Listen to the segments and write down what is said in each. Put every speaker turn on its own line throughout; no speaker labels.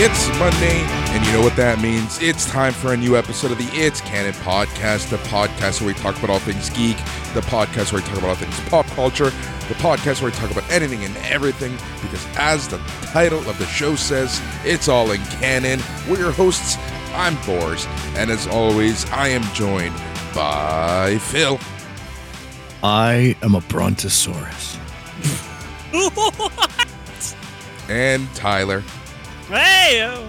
It's
Monday, and you know what that means. It's time for a new episode of the It's Canon Podcast, the podcast where we talk about all things geek, the podcast where we talk about all things pop culture, the podcast where we talk about anything and everything, because as the title of the show says, it's all in canon. We're your hosts. I'm Boris, and as always, I am joined by Phil.
I am a brontosaurus.
and Tyler.
Hey!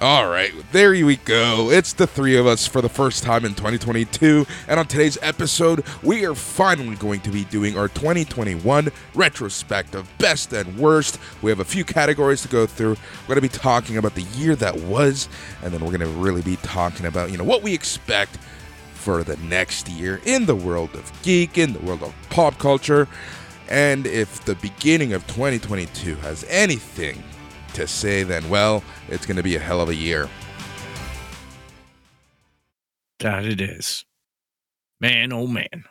All right, there we go. It's the three of us for the first time in 2022. And on today's episode, we are finally going to be doing our 2021 retrospective best and worst. We have a few categories to go through. We're going to be talking about the year that was, and then we're going to really be talking about, you know, what we expect for the next year in the world of geek, in the world of pop culture. And if the beginning of 2022 has anything to say, then, well, it's going to be a hell of a year.
That it is. Man, oh man.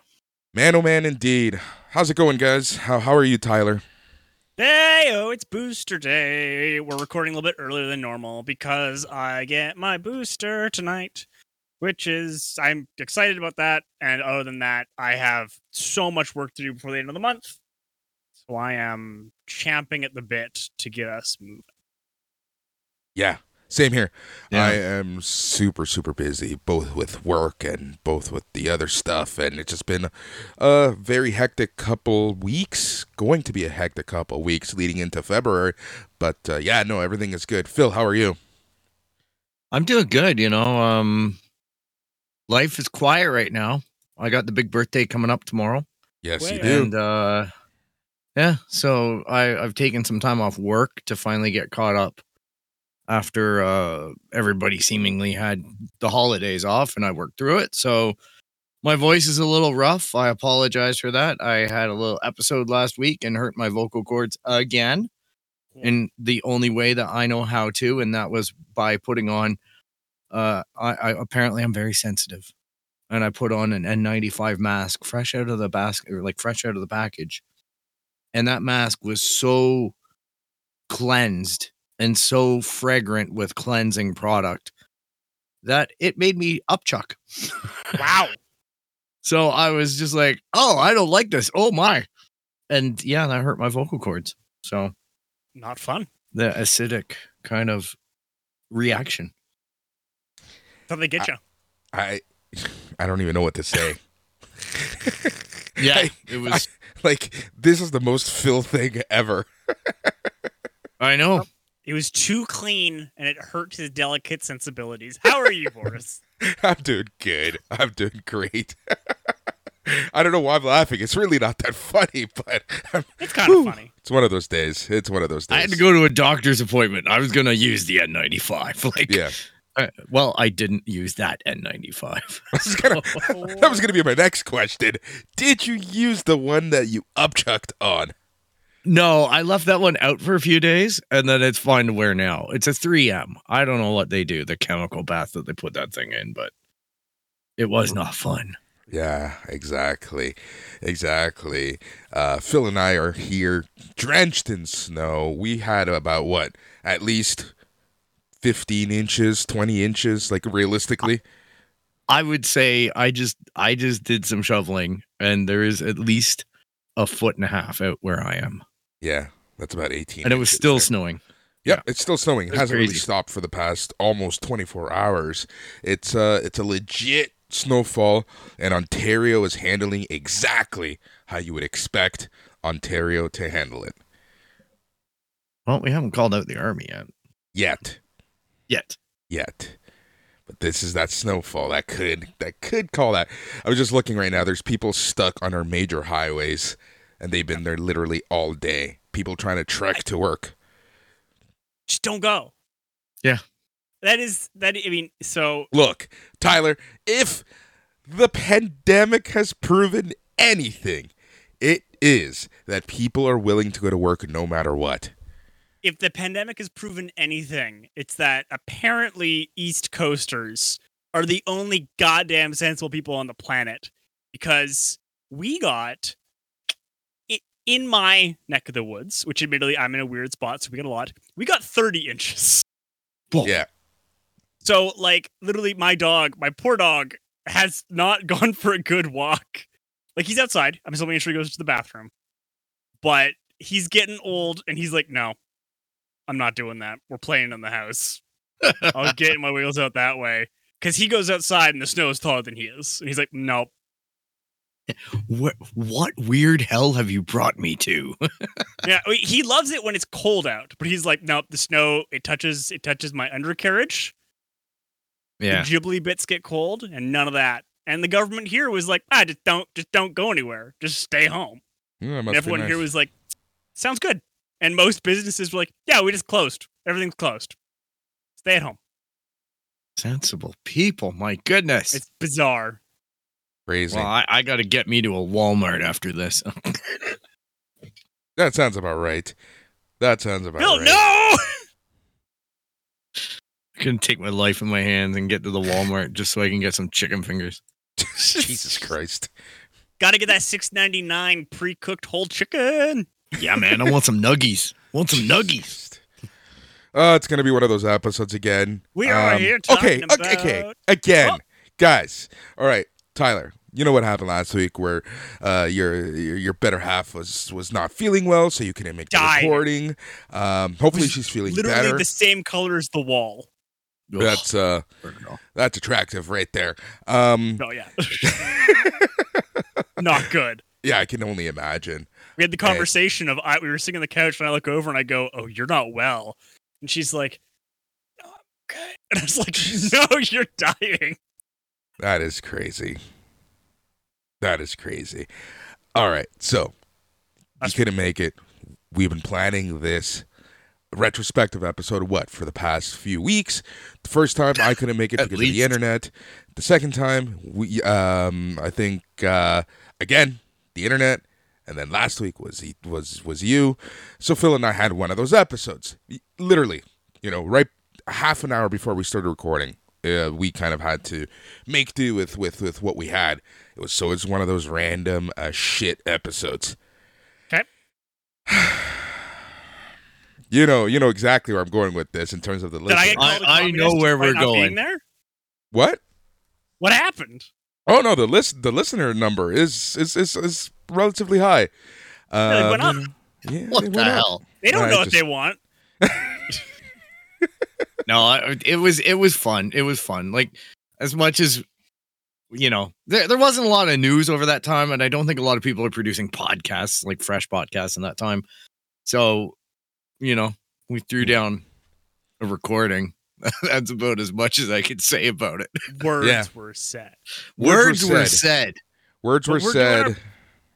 Man, oh man, indeed. How's it going, guys? How, how are you, Tyler?
Hey, oh, it's booster day. We're recording a little bit earlier than normal because I get my booster tonight, which is, I'm excited about that. And other than that, I have so much work to do before the end of the month. So I am champing at the bit to get us moving.
Yeah, same here.
Yeah.
I am super, super busy, both with work and both with the other stuff. And it's just been a very hectic couple weeks, going to be a hectic couple weeks leading into February. But uh, yeah, no, everything is good. Phil, how are you?
I'm doing good, you know. Um life is quiet right now. I got the big birthday coming up tomorrow.
Yes, you do.
And uh yeah, so I, I've taken some time off work to finally get caught up after uh everybody seemingly had the holidays off and I worked through it. So my voice is a little rough. I apologize for that. I had a little episode last week and hurt my vocal cords again. in the only way that I know how to, and that was by putting on. Uh, I, I apparently I'm very sensitive, and I put on an N95 mask fresh out of the basket, or like fresh out of the package, and that mask was so cleansed and so fragrant with cleansing product that it made me upchuck.
Wow.
So I was just like, "Oh, I don't like this. Oh my!" And yeah, that hurt my vocal cords. So
Not fun.
the acidic kind of reaction.
How they get you?
I, I don't even know what to say.
Yeah,
I-
it was.
like, this is the most Phil thing ever.
I, know.
It was too clean and it hurt his delicate sensibilities. How are you, Boris?
I'm doing good. I'm doing great. I don't know why I'm laughing. It's really not that funny, but I'm,
It's kind of funny.
it's one of those days. It's one of those days.
I had to go to a doctor's appointment. I was gonna use the N95. Like,
Yeah,
uh, well, I didn't use that N95.
I was gonna, that was gonna be my next question. Did you use the one that you upchucked on?
No, I left that one out for a few days, and then it's fine to wear now. It's a 3M. I don't know what they do, the chemical bath that they put that thing in, but it was not fun.
Yeah, exactly, exactly. Uh, Phil and I are here, drenched in snow. We had about what, at least fifteen inches, twenty inches, like realistically.
I would say I just I just did some shoveling, and there is at least a foot and a half out where I am,
Yeah, that's about eighteen.
and it was still
there.
snowing.
Yep,
Yeah.
it's still snowing. It hasn't really stopped for the past almost 24 hours. It's uh it's a legit snowfall and Ontario is handling exactly how you would expect Ontario to handle it
Well, we haven't called out the army yet.
yet.
Yet.
Yet. But this is that snowfall that could that could call that. I was just looking right now. There's people stuck on our major highways, and they've been there literally all day. People trying to trek to work.
Just don't go.
Yeah.
That is that. I mean, so
Look, Tyler, if the pandemic has proven anything, it is that people are willing to go to work no matter what.
if the pandemic has proven anything, it's that apparently East Coasters are the only goddamn sensible people on the planet because we got i- in my neck of the woods, which admittedly I'm in a weird spot, so we got a lot. We got 30 inches.
Yeah.
So, like, literally, my dog, my poor dog, has not gone for a good walk. Like, he's outside. I'm still making sure he goes to the bathroom. But he's getting old, and he's like, no, I'm not doing that. We're playing in the house. I'll get my wheels out that way. Because he goes outside, and the snow is taller than he is. And he's like, nope.
What what weird hell have you brought me to?
Yeah, he loves it when it's cold out, but he's like, nope. The snow it touches it touches my undercarriage.
yeah.
the Ghibli bits get cold, and none of that. And the government here was like, ah, just don't, just don't go anywhere. Just stay home.
Yeah,
And
must be
everyone here was like, sounds good. And most businesses were like, yeah, we just closed. Everything's closed. Stay at home.
Sensible people. My goodness.
It's bizarre.
Crazy.
well, I, I got to get me to a Walmart after this.
that sounds about right. That sounds about
Bill,
right.
no!
I'm gonna take my life in my hands and get to the Walmart just so I can get some chicken fingers.
Jesus Christ.
Gotta get that six ninety nine pre cooked whole chicken.
Yeah, man, I want some nuggies. Want some nuggies.
Oh, it's gonna be one of those episodes again.
We are
Um,
here
Okay,
talking
okay, okay. Again,
Oh.
guys. All right, Tyler. You know what happened last week, where uh, your, your your better half was was not feeling well, so you couldn't make the recording. Um, hopefully, she's feeling
Literally
better.
the same color as the wall.
That's uh, that's attractive right there. Um,
Oh yeah. Not good.
yeah, I can only imagine.
We had the
Hey.
conversation of I we were sitting on the couch and I look over and I go, "Oh, you're not well," and she's like, "No, I'm okay," and I was like, "No, you're dying."
That is crazy. That is crazy. All right, so you couldn't make it. We've been planning this retrospective episode. Of what for the past few weeks? The first time I couldn't make it because of the internet. The second time, we um, I think uh, again the internet, and then last week was he was was you. So Phil and I had one of those episodes. Literally, you know, right half an hour before we started recording. Uh, we kind of had to make do with, with, with what we had. It was so it's one of those random uh, shit episodes.
Okay.
You know, you know exactly where I'm going with this in terms of the
list. I
listener.
get called a
I- I
communist
know where we're going.
There?
What?
What happened?
Oh no, the list the listener number is is is, is relatively high.
Yeah, they
Uh,
went up.
Yeah,
What
they
the
went up.
hell?
They don't
I
know what they want.
No, it was it was fun. It was fun. Like as much as you know, there there wasn't a lot of news over that time, and I don't think a lot of people are producing podcasts like fresh podcasts in that time. So, you know, we threw down a recording. That's about as much as I could say about it.
Words
Yeah.
were said.
Words
Words,
were
were
said.
said.
Words
But
were
we're doing
said,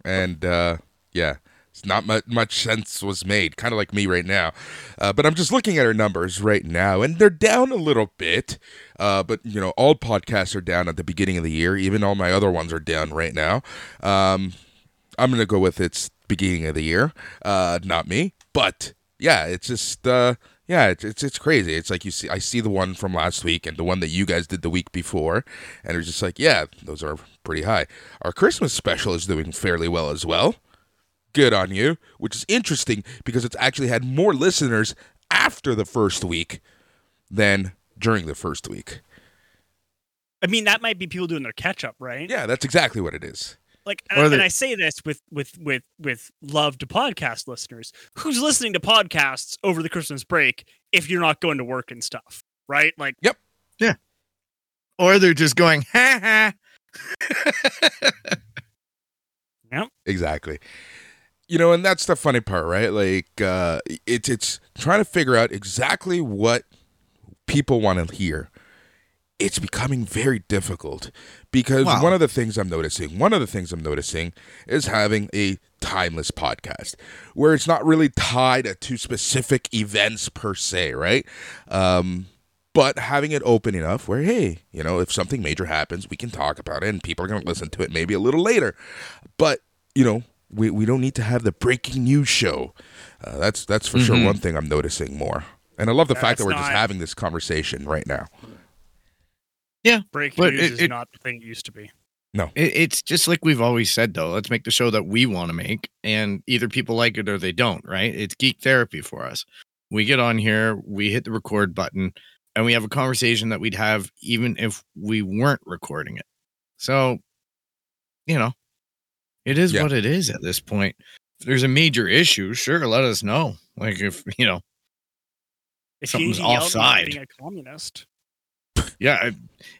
and uh, yeah, it's not much sense was made. Kind of like me right now, uh, but I'm just looking at our numbers right now, and they're down a little bit. Uh, but you know, all podcasts are down at the beginning of the year. Even all my other ones are down right now. Um, I'm gonna go with it's beginning of the year, uh, not me. But yeah, it's just uh, yeah, it's, it's it's crazy. It's like you see, I see the one from last week and the one that you guys did the week before, and it's just like, yeah, those are pretty high. Our Christmas special is doing fairly well as well. Good on you, which is interesting because it's actually had more listeners after the first week than during the first week.
I mean, that might be people doing their catch up, right?
Yeah, that's exactly what it is.
Like,
Or
and,
the-
and I say this with with with with love to podcast listeners. Who's listening to podcasts over the Christmas break if you're not going to work and stuff, right? Like, yep, yeah.
Or they're just going, ha ha.
Exactly. You know, and that's the funny part, right? Like, uh, it's it's trying to figure out exactly what people want to hear. It's becoming very difficult because
Wow.
one of the things I'm noticing, one of the things I'm noticing is having a timeless podcast where it's not really tied to specific events per se, right? Um, but having it open enough where, hey, you know, if something major happens, we can talk about it and people are going to listen to it maybe a little later. But, you know, we, we don't need to have the breaking news show. Uh, that's that's for sure
Mhm.
one thing I'm noticing more. And I love the fact that we're just having this conversation right now.
Yeah, breaking
But
news
it-
is
it-
not the thing it used to be.
No, it, it's just like we've always said, though. Let's make the show that we want to make, and either people like it or they don't. Right? It's geek therapy for us. We get on here, we hit the record button, and we have a conversation that we'd have even if we weren't recording it. So, you know, it is
Yeah.
what it is at this point. If there's a major issue, sure, let us know. Like if you know,
If
Something's
you need yelled at
offside.
being a communist,
yeah,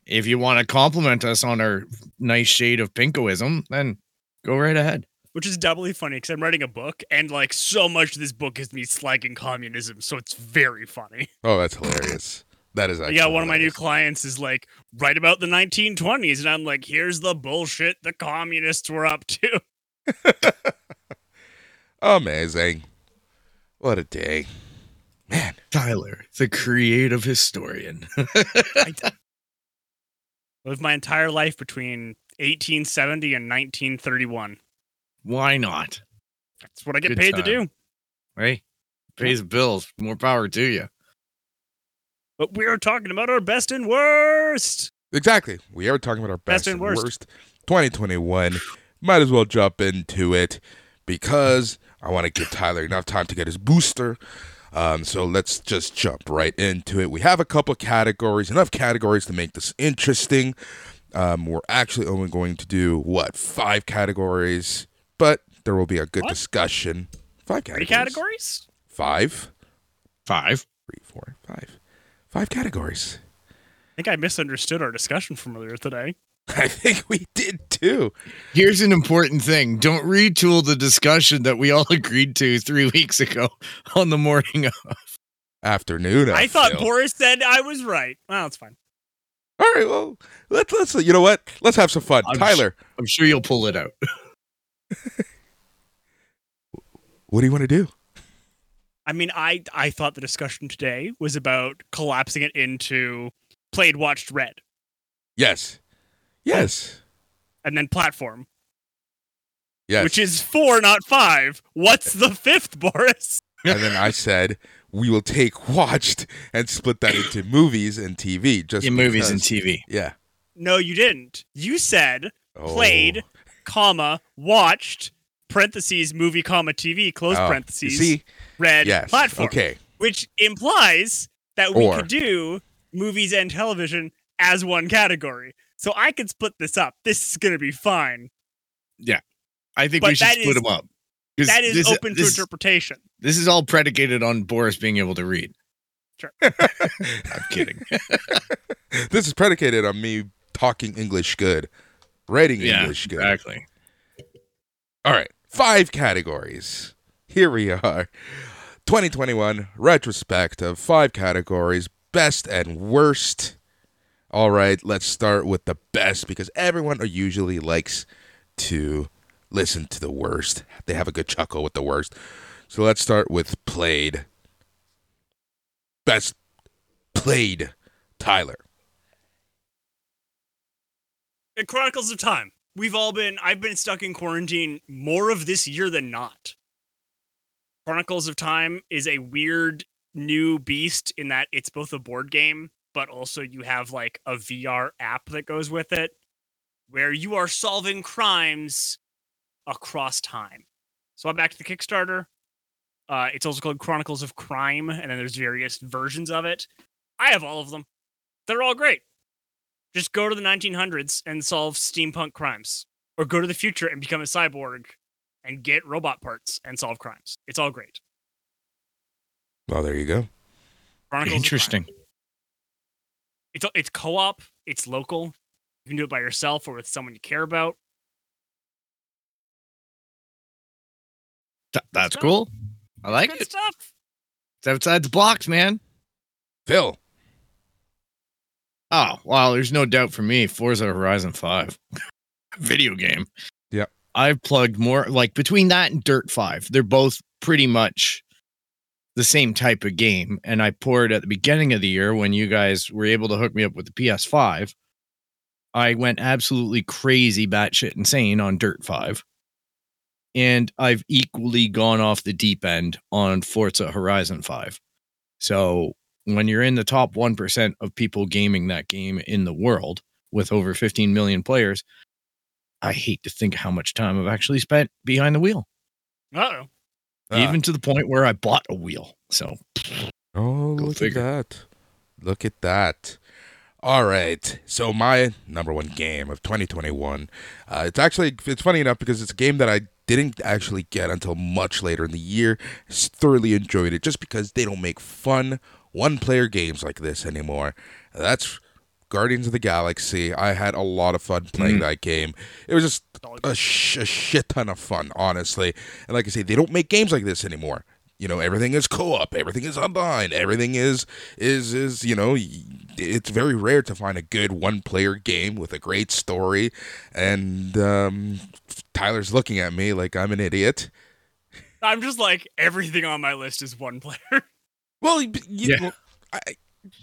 if you want to compliment us on our nice shade of pinkoism, then go right ahead.
which is doubly funny because I'm writing a book and like so much of this book is me slagging communism, so it's very funny.
Oh, that's hilarious. That is actually
yeah, one of my new clients is like, right about the 1920s, and I'm like, here's the bullshit the communists were up to.
Amazing. What a day. Man.
Tyler, the creative historian.
I d- lived my entire life between 1870 and 1931.
Why not?
That's what I get
Good
paid to do.
Right? Pays bills. More power to you.
But we are talking about our best and worst.
Exactly. We are talking about our best,
Best and
and
worst.
worst. 2021. Might as well jump into it because I want to give Tyler enough time to get his booster. Um, so let's just jump right into it. We have a couple categories, enough categories to make this interesting. Um, we're actually only going to do what five categories, but there will be a good
What?
discussion. Five
Three
categories.
categories?
Five,
Five.
three, four, five. Five categories.
I think I misunderstood our discussion from earlier today.
I think we did too.
Here's an important thing. Don't retool the discussion that we all agreed to three weeks ago on the morning of.
Afternoon.
I thought
Phil.
Boris said I was right. Well, it's fine.
All right, well, let's let's you know what? Let's have some fun.
I'm
Tyler,
I'm sure you'll pull it out.
what do you want to do?
I mean, I I thought the discussion today was about collapsing it into played, watched, read,
Yes. Yes.
and then platform,
Yes.
which is four, not five. What's the fifth, Boris?
and then I said we will take watched and split that into movies and TV. Just
In movies and TV.
Yeah.
No, you didn't. You said
Oh.
played, comma, watched, parentheses, movie, comma, TV, close
Oh,
parentheses,
See?
read,
Yes.
platform.
Okay.
Which implies that we
Or-
could do movies and television as one category. So I could split this up. This is going to be fine.
Yeah, I think
But
we should split
is-
them up. 'Cause
That is
this-
open to interpretation.
This is all predicated on Boris being able to read.
Sure.
I'm kidding.
this is predicated on me talking English good, writing
yeah,
English good.
exactly.
All right, five categories. Here we are. 2021 retrospect of five categories best and worst. All right, let's start with the best because everyone usually likes to listen to the worst. They have a good chuckle with the worst. So let's start with played. Best played, Tyler.
In Chronicles of Time, we've all been, I've been stuck in quarantine more of this year than not. Chronicles of Time is a weird new beast in that it's both a board game, but also you have like a VR app that goes with it where you are solving crimes across time. So I'm back to the Kickstarter. Uh, it's also called Chronicles of Crime, and then there's various versions of it. I have all of them. They're all great. Just go to the 1900s and solve steampunk crimes, or go to the future and become a cyborg and get robot parts and solve crimes. It's all great.
Well, there you go.
Chronicles.
Interesting.
It's it's co-op. It's local. You can do it by yourself or with someone you care about.
Th- that's cool. I like
Good
it.
stuff.
It's outside the box, man.
Phil.
Oh, wow. There's no doubt for me. Forza Horizon 5 video game.
Yeah.
I've plugged more like between that and Dirt 5. They're both pretty much the same type of game. And I poured at the beginning of the year when you guys were able to hook me up with the PS5. I went absolutely crazy, batshit insane on Dirt 5. And I've equally gone off the deep end on Forza Horizon 5. So when you're in the top 1% of people gaming that game in the world with over 15 million players, I hate to think how much time I've actually spent behind the wheel,
Uh-oh.
Ah.
even to the point where I bought a wheel. So
Oh, look
figure.
at that. Look at that. All right. So my number one game of 2021. Uh, it's actually it's funny enough because it's a game that I didn't actually get until much later in the year. S- Thoroughly enjoyed it just because they don't make fun one-player games like this anymore. That's Guardians of the Galaxy. I had a lot of fun playing
Mm.
that game. It was just a, sh- a shit ton of fun, honestly. And like I say, they don't make games like this anymore. You know, everything is co-op, everything is online, everything is is is you know, it's very rare to find a good one-player game with a great story. And um, Tyler's looking at me like I'm an idiot.
I'm just like everything on my list is one player.
Well, you,
Yeah.
well, I,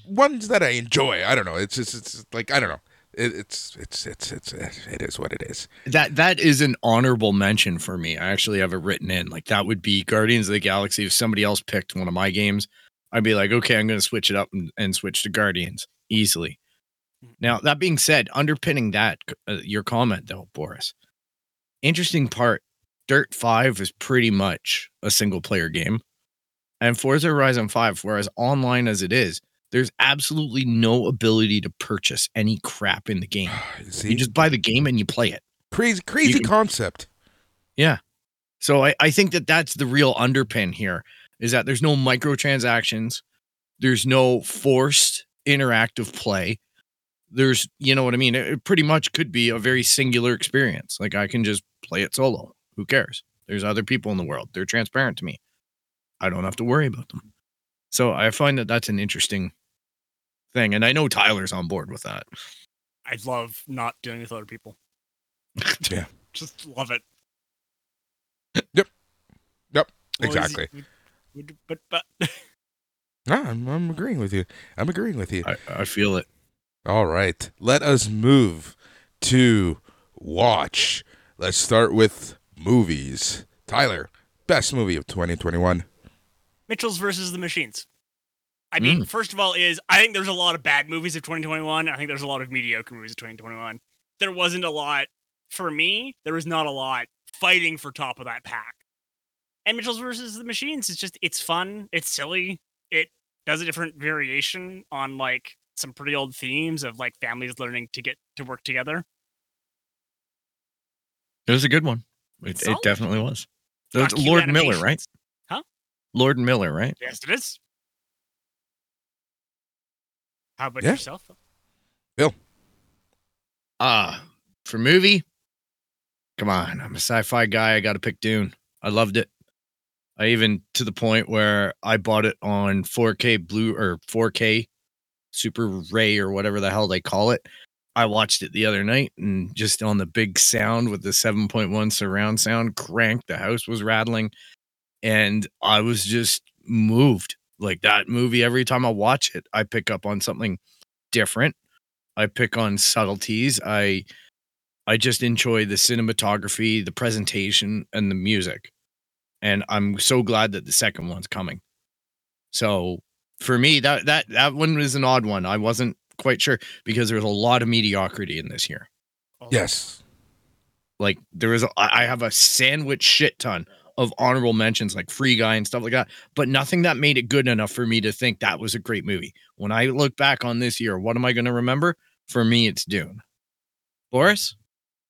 ones that I enjoy. I don't know. It's just it's like I don't know. It, it's it's it's it's it is what it is.
that that is an honorable mention for me. I actually have it written in. Like that would be Guardians of the Galaxy. If somebody else picked one of my games, I'd be like, okay, I'm going to switch it up and, and switch to Guardians easily. Now, that being said, underpinning that, uh, your comment though, Boris, interesting part Dirt 5 is pretty much a single player game. And Forza Horizon 5, whereas online as it is, there's absolutely no ability to purchase any crap in the game. You just buy the game and you play it.
crazy crazy
can-
concept. Yeah.
So I, I think that that's the real underpin here is that there's no microtransactions, there's no forced interactive play. There's, you know what I mean? It, it pretty much could be a very singular experience. Like I can just play it solo. Who cares? There's other people in the world. They're transparent to me. I don't have to worry about them. So I find that that's an interesting thing. And I know Tyler's on board with that.
I love not dealing with other people.
Yeah.
Just love it.
Yep. Yep.
Well, is-
Exactly.
would- would- But but
No, I'm, I'm agreeing with you. I'm agreeing with you.
I, I feel it.
All right. Let us move to watch. Let's start with movies. Tyler, best movie of 2021.
Mitchell's versus the Machines. I mean,
Mm.
first of all, is I think there's a lot of bad movies of 2021. I think there's a lot of mediocre movies of 2021. There wasn't a lot for me. There was not a lot fighting for top of that pack. And Mitchell's versus the Machines is just it's fun, it's silly, it does a different variation on like some pretty old themes of like families learning to get to work together.
It was a good one. It, it definitely was.
Not
That's
cute
Lord Miller, right?
Animations.
Lord Miller, right?
Yes, it is. How about
Yeah.
yourself? Bill.
Ah, for movie, come on. I'm a sci-fi guy. I got to pick Dune. I loved it. I even to the point where I bought it on 4K blue or 4K Super Ray or whatever the hell they call it. I watched it the other night and just on the big sound with the 7.1 surround sound cranked, the house was rattling, and I was just moved. Like that movie, every time I watch it, I pick up on something different. I pick on subtleties. I I just enjoy the cinematography, the presentation, and the music. And I'm so glad that the second one's coming. So for me, that that that one was an odd one. I wasn't quite sure because there's a lot of mediocrity in this year.
Yes.
Like there is, a, I I have a sandwich shit ton of honorable mentions, like Free Guy and stuff like that, but nothing that made it good enough for me to think that was a great movie. When I look back on this year, what am I going to remember? For me, it's Dune. Boris,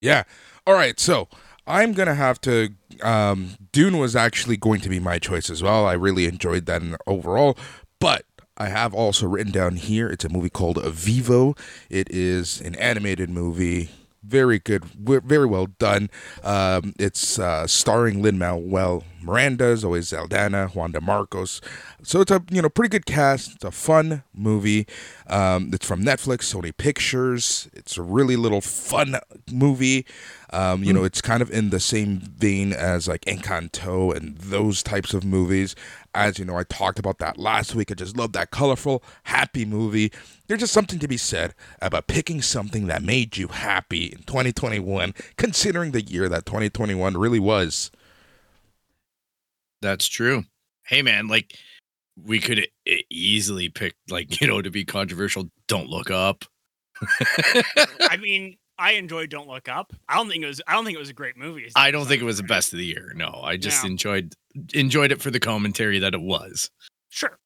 Yeah. All right. So I'm gonna have to. Um, Dune was actually going to be my choice as well. I really enjoyed that overall, but I have also written down here. It's a movie called Vivo. It is an animated movie very good, very well done. Um, it's uh, starring Lin Manuel Miranda, Zoe Saldana, Juan de Marcos. So it's a you know pretty good cast. It's a fun movie. Um, it's from Netflix, Sony Pictures. It's a really little fun movie. Um, you know, it's kind of in the same vein as like Encanto and those types of movies. As you know, I talked about that last week. I just love that colorful, happy movie. There's just something to be said about picking something that made you happy in 2021, considering the year that 2021 really was.
That's true. Hey, man, like we could easily pick, like, you know, to be controversial, don't look up.
I mean, I enjoyed Don't Look Up. I don't think it was. I don't think it was a great movie.
I don't think it was the best of the year. No, I just
Yeah.
enjoyed enjoyed it for the commentary that it was.
Sure.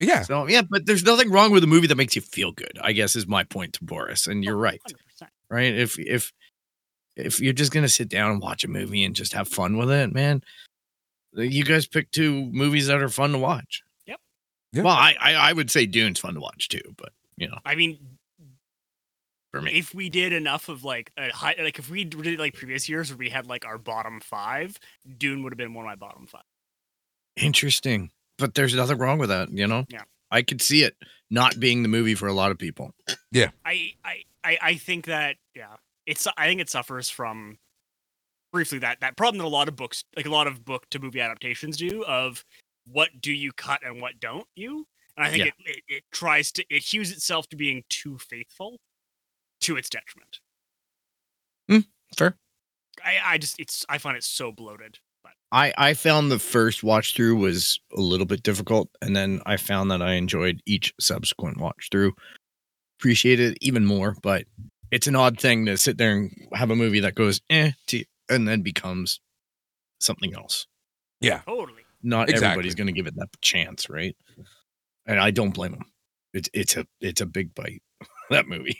Yeah,
So yeah, but there's nothing wrong with a movie that makes you feel good. I guess is my point to Boris, and you're oh, right.
100%.
Right? If if if you're just gonna sit down and watch a movie and just have fun with it, man, uh, you guys pick two movies that are fun to watch.
Yep.
Yeah.
Well, I, I I would say Dune's fun to watch too, but you know,
I mean,
for me,
if we did enough of like a high, like if we did like previous years where we had like our bottom five, Dune would have been one of my bottom five.
Interesting. But there's nothing wrong with that. You know.
Yeah.
I could see it not being the movie for a lot of people. Yeah.
I, I, I, I think that yeah, it's. I think it suffers from briefly that that problem that a lot of books, like a lot of book to movie adaptations, do of what do you cut and what don't you. And I think
Yeah.
it, it it tries to it hews itself to being too faithful to its detriment. Hmm.
Fair.
I, I just it's I find it so bloated. But
I I found the first watch through was a little bit difficult, and then I found that I enjoyed each subsequent watch through. Appreciate it even more, but it's an odd thing to sit there and have a movie that goes eh to, and then becomes something else.
Yeah, totally.
Not
Exactly.
everybody's going to give it that chance, right? And I don't blame them. It's it's a it's a big bite that movie.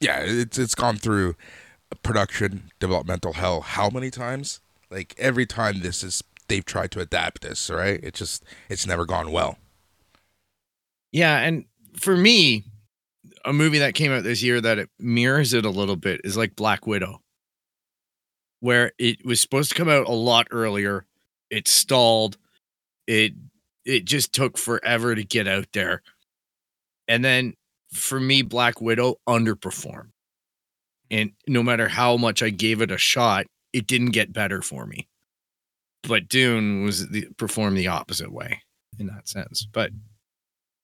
yeah, it's it's gone through production, developmental hell how many times? Like every time this is they've tried to adapt this, right? It just it's never gone well.
Yeah, and for me, a movie that came out this year that it mirrors it a little bit is like Black Widow, where it was supposed to come out a lot earlier. It stalled. It it just took forever to get out there. And then for me, Black Widow underperformed. And no matter how much I gave it a shot, it didn't get better for me. But Dune was the performed the opposite way in that sense. But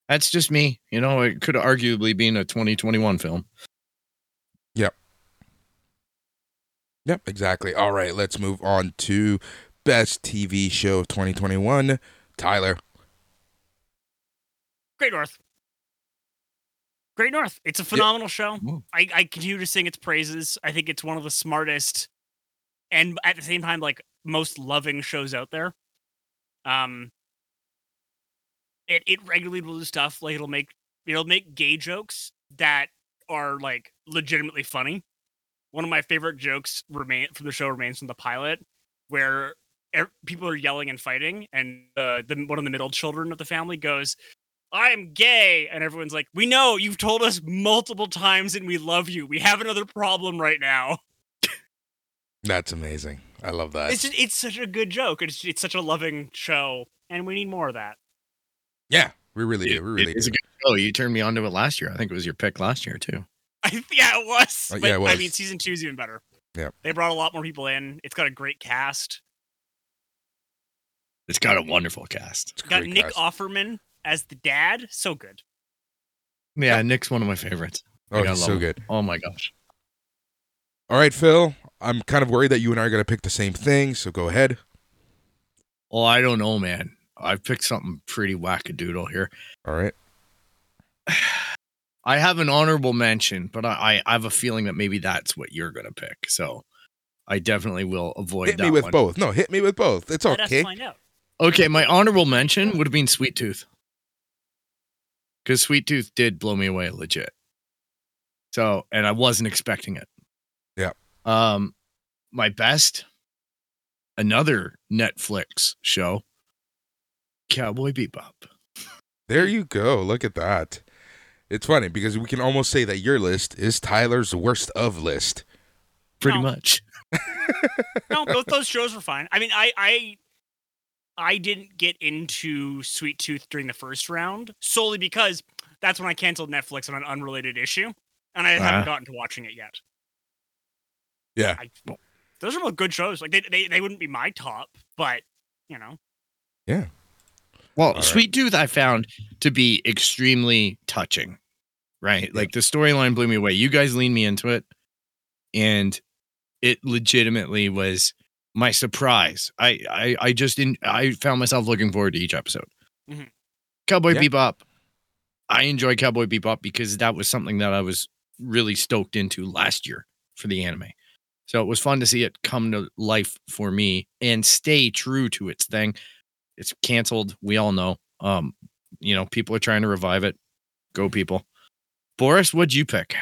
that's just me. You know, it could arguably been a 2021 film.
Yep, Yep, exactly. All right, let's move on to best TV show of 2021. Tyler.
Great North. Great North. It's a phenomenal show. I, I continue to sing its praises. I think it's one of the smartest and at the same time like most loving shows out there. Um it it regularly will do stuff like it'll make it'll make gay jokes that are like legitimately funny. One of my favorite jokes remain from the show remains from the pilot where er- people are yelling and fighting and uh, the one of the middle children of the family goes I'm gay. And everyone's like, We know you've told us multiple times and we love you. We have another problem right now.
That's amazing. I love that.
It's just, it's such a good joke. It's it's such a loving show, and we need more of that.
yeah, we really
It-
do. We really
it is
do.
a good show. You turned me on to it last year. I think it was your pick last year too.
I, yeah, it was.
Uh, yeah, it
I mean, season two is even better.
Yeah.
They brought a lot more people in. It's got a great cast.
It's got a wonderful cast.
It's a
Got Nick
cast.
Offerman as the dad. So good.
Yeah, Nick's one of my favorites.
Oh, he's so
him.
good.
Oh my gosh.
All right, Phil. I'm kind of worried that you and I are going to pick the same thing, so go ahead.
Well, I don't know, man. I've picked something pretty wackadoodle here.
All right.
I have an honorable mention, but I, I have a feeling that maybe that's what you're gonna pick. So I definitely will avoid
Hit
that
me with
one.
both. No, hit me with both. It's
Let
okay.
find out.
Okay, my honorable mention would have been Sweet Tooth. Because Sweet Tooth did blow me away legit. So, and I wasn't expecting it.
Yeah.
Um, my best, another Netflix show, Cowboy Bebop.
There you go. Look at that. It's funny because we can almost say that your list is Tyler's worst of list.
Pretty
No.
much.
no, both those shows were fine. I mean, I I I didn't get into Sweet Tooth during the first round solely because that's when I canceled Netflix on an unrelated issue, and I
Ah.
haven't gotten to watching it yet.
Yeah.
I, those are both good shows. Like they, they they wouldn't be my top, but you know, Yeah.
Well,
right.
Sweet Tooth I found to be extremely touching. Right? Like the storyline blew me away. You guys leaned me into it and it legitimately was my surprise. I I I just in I found myself looking forward to each episode.
Mhm.
Cowboy
Yeah.
Bebop. I enjoy Cowboy Bebop because that was something that I was really stoked into last year for the anime. So it was fun to see it come to life for me and stay true to its thing. It's canceled. We all know. Um, you know, people are trying to revive it. Go people. Boris, what'd you pick?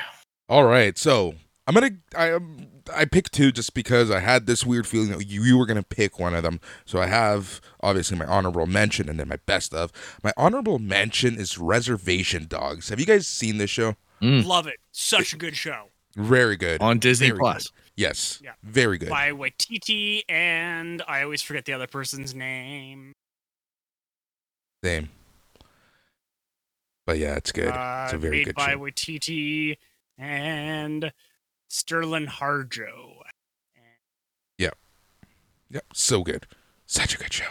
All right, so I'm gonna I um, I picked two just because I had this weird feeling that you, you were gonna pick one of them. So I have obviously my honorable mention and then my best of. My honorable mention is Reservation Dogs. Have you guys seen this show?
love it. Such a good show
Very good.
On Disney
Very
Plus.
Yes.
Yeah.
Very good.
by Waititi, and I always forget the other person's name.
Same. But yeah, it's good.
Uh,
it's a very good
made
good
by
show.
Waititi and Sterling Harjo.
Yep, Yep. so good. Such a good show.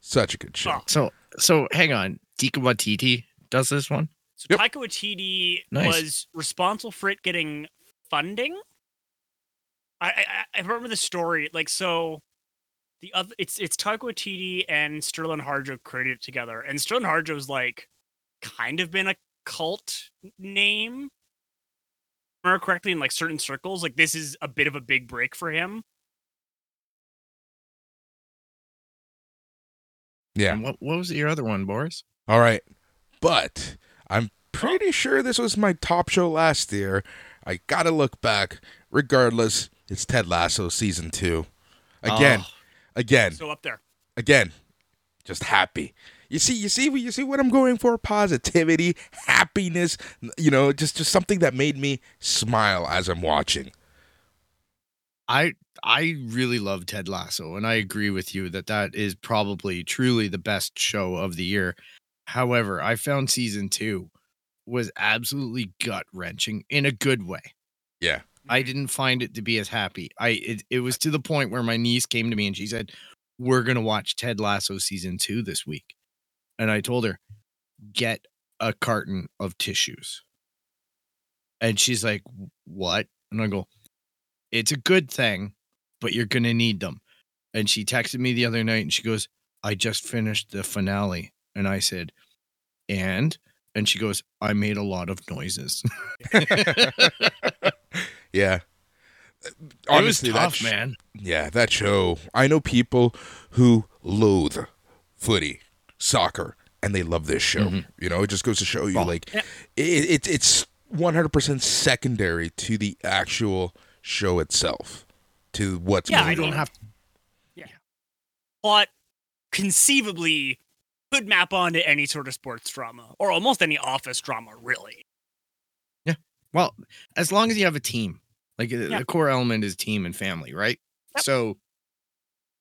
Such a good show.
Oh,
So so hang on. Taika Waititi does this one?
So
Yep.
Taika Waititi
Nice.
was responsible for it getting funding. I, I I remember the story. Like so, the other it's it's Taika Waititi and Sterling Harjo created it together, and Sterling Harjo's like kind of been a cult name. If I Remember correctly in like certain circles, like this is a bit of a big break for him.
Yeah.
And what what was your other one, Boris?
All right. But I'm pretty sure this was my top show last year. I got to look back. Regardless, it's Ted Lasso season 2. Again,
Oh,
again,
So up there.
again. Just happy. You see, you see, you see what I'm going for? Positivity, happiness. You know, just just something that made me smile as I'm watching.
I I really love Ted Lasso, and I agree with you that that is probably truly the best show of the year. However, I found season two was absolutely gut wrenching in a good way.
Yeah.
I mm-hmm. didn't find it to be as happy. I it, it was to the point where my niece came to me and she said, "We're gonna watch Ted Lasso season two this week," and I told her, "Get a carton of tissues," and she's like, "What?" And I go, "It's a good thing, but you're gonna need them." And she texted me the other night and she goes, "I just finished the finale," and I said, "And." And she goes, I made a lot of noises.
Yeah.
Honestly, it was
that
tough,
sh-
man.
Yeah, that show. I know people who loathe footy, soccer, and they love this show.
Mhm.
You know, it just goes to show you, like,
yeah.
it, it, it's 100% secondary to the actual show itself, to what's
Yeah, I
don't
on.
have
Plot conceivably could map onto any sort of sports drama or almost any office drama, really.
Well, as long as you have a team, like uh,
Yeah.
the core element is team and family, right?
Yep.
So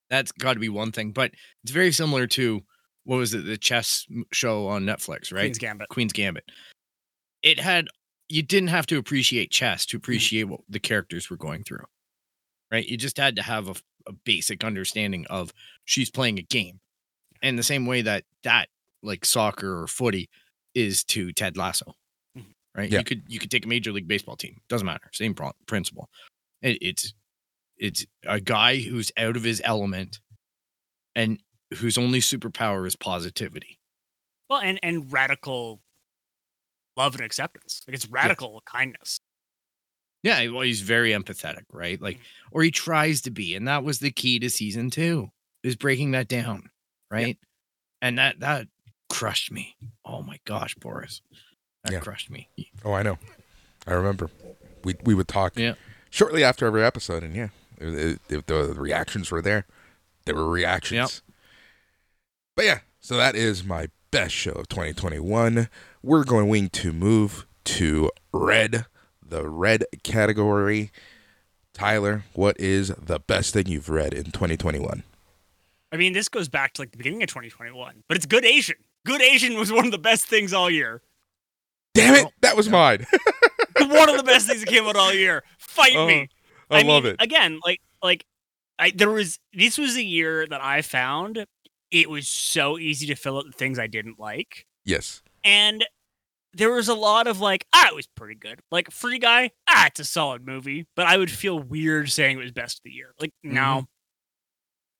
that's got to be one thing. But it's very similar to what was it, the chess show on Netflix, right?
Queen's Gambit.
Queen's Gambit. It had you didn't have to appreciate chess to appreciate what the characters were going through, right? You just had to have a, a basic understanding of she's playing a game, and the same way that that like soccer or footy is to Ted Lasso. Right?
Yeah.
You could you could take a major league baseball team, doesn't matter, same pro- principle. It, it's it's a guy who's out of his element, and whose only superpower is positivity.
Well, and and radical love and acceptance. Like it's radical kindness.
Yeah, well, he's very empathetic, right? Like, mm-hmm. or he tries to be, and that was the key to season two is breaking that down, right? And that that crushed me. Oh my gosh, Boris, that
Yeah.
crushed me.
Oh, I know. I remember. We we would talk
Yeah.
shortly after every episode, and yeah, it, it, the reactions were there. There were reactions. But yeah, so that is my best show of 2021. We're going to move to red, the red category. Tyler, what is the best thing you've read in 2021?
I mean, this goes back to like the beginning of 2021, but it's Good Asian. Good Asian was one of the best things all year.
Damn it, that was mine.
one of the best things that came out all year. Fight
Oh,
me.
I, love
mean,
it.
Again, like like I there was this was a year that I found it was so easy to fill out the things I didn't like.
yes.
And there was a lot of like, ah, it was pretty good. Like Free Guy, ah, it's a solid movie, but I would feel weird saying it was best of the year. Like,
Mm-hmm.
no.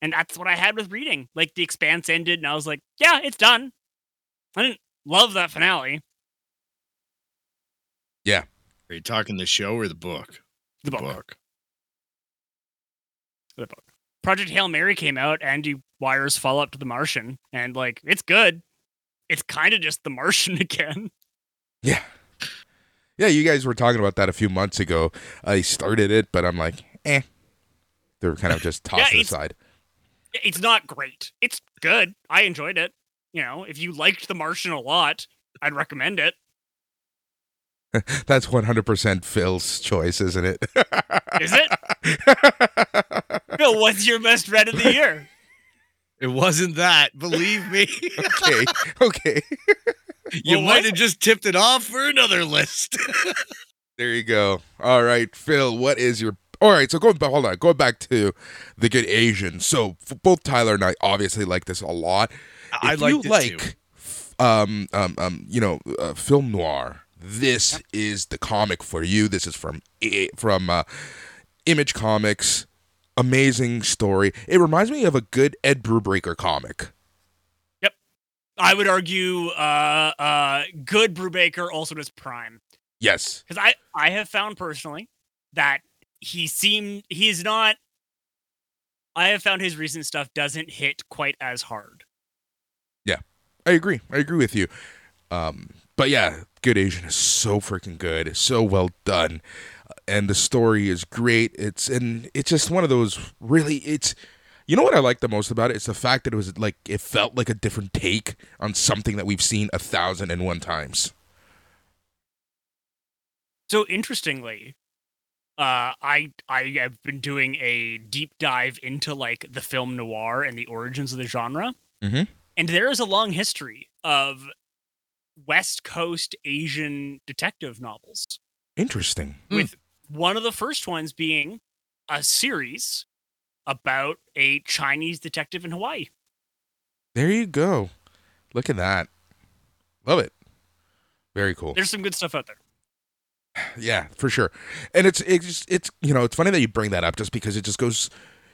And that's what I had with reading. Like The Expanse ended, and I was like, yeah, it's done. I didn't love that finale.
Are you talking the show or the book?
The book. The book. Project Hail Mary came out, Andy Weir's follow up to The Martian, and like, it's good. It's kind of just The Martian again.
Yeah. Yeah, you guys were talking about that a few months ago. I started it, but I'm like, eh. They were kind of just
Yeah,
tossed
it's-
aside.
it's not great. It's good. I enjoyed it. You know, if you liked The Martian a lot, I'd recommend it.
That's 100% Phil's choice, isn't it?
Is it? Phil, what's your best read of the year?
It wasn't that, believe me.
okay. Okay.
you
Well,
might have just tipped it off for another list.
There you go. All right, Phil, what is your all right, so going back, hold on, going back to the good Asian. So f- both Tyler and I obviously like this a lot.
I
if
liked
you
it
like,
too.
f- um, um, um, you know, uh, film noir. This is the comic for you. This is from from uh, Image Comics. Amazing story. It reminds me of a good Ed Brubaker comic.
Yep, I would argue uh uh good Brubaker also does prime.
Yes.
Because I, I have found personally that he seemed he's not I have found his recent stuff doesn't hit quite as hard.
Yeah, I agree. I agree with you. Um, but yeah, Good Asian is so freaking good. It's so well done, and the story is great. It's and it's just one of those really. It's you know what I like the most about it. It's the fact that it was like it felt like a different take on something that we've seen a thousand and one times.
So interestingly, uh, I I have been doing a deep dive into like the film noir and the origins of the genre,
Mhm.
and there is a long history of West Coast Asian detective novels.
Interesting.
Hmm.
With one of the first ones being a series about a Chinese detective in Hawaii.
There you go. Look at that. Love it. Very cool.
There's some good stuff out there.
Yeah, for sure. And it's it's just it's you know, it's funny that you bring that up just because it just goes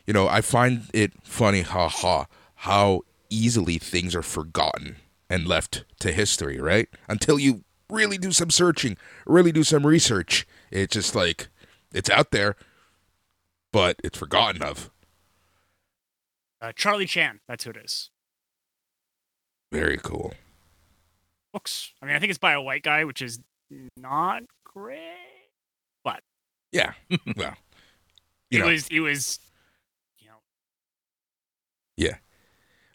you know, I find it funny ha ha how easily things are forgotten and left to history, right? Until you really do some searching, really do some research. It's just like it's out there, but it's forgotten of.
Uh, Charlie Chan, that's who it is.
Very cool.
Books. I mean, I think it's by a white guy, which is not great.
But yeah. well, you
it
know,
was. It was. You know,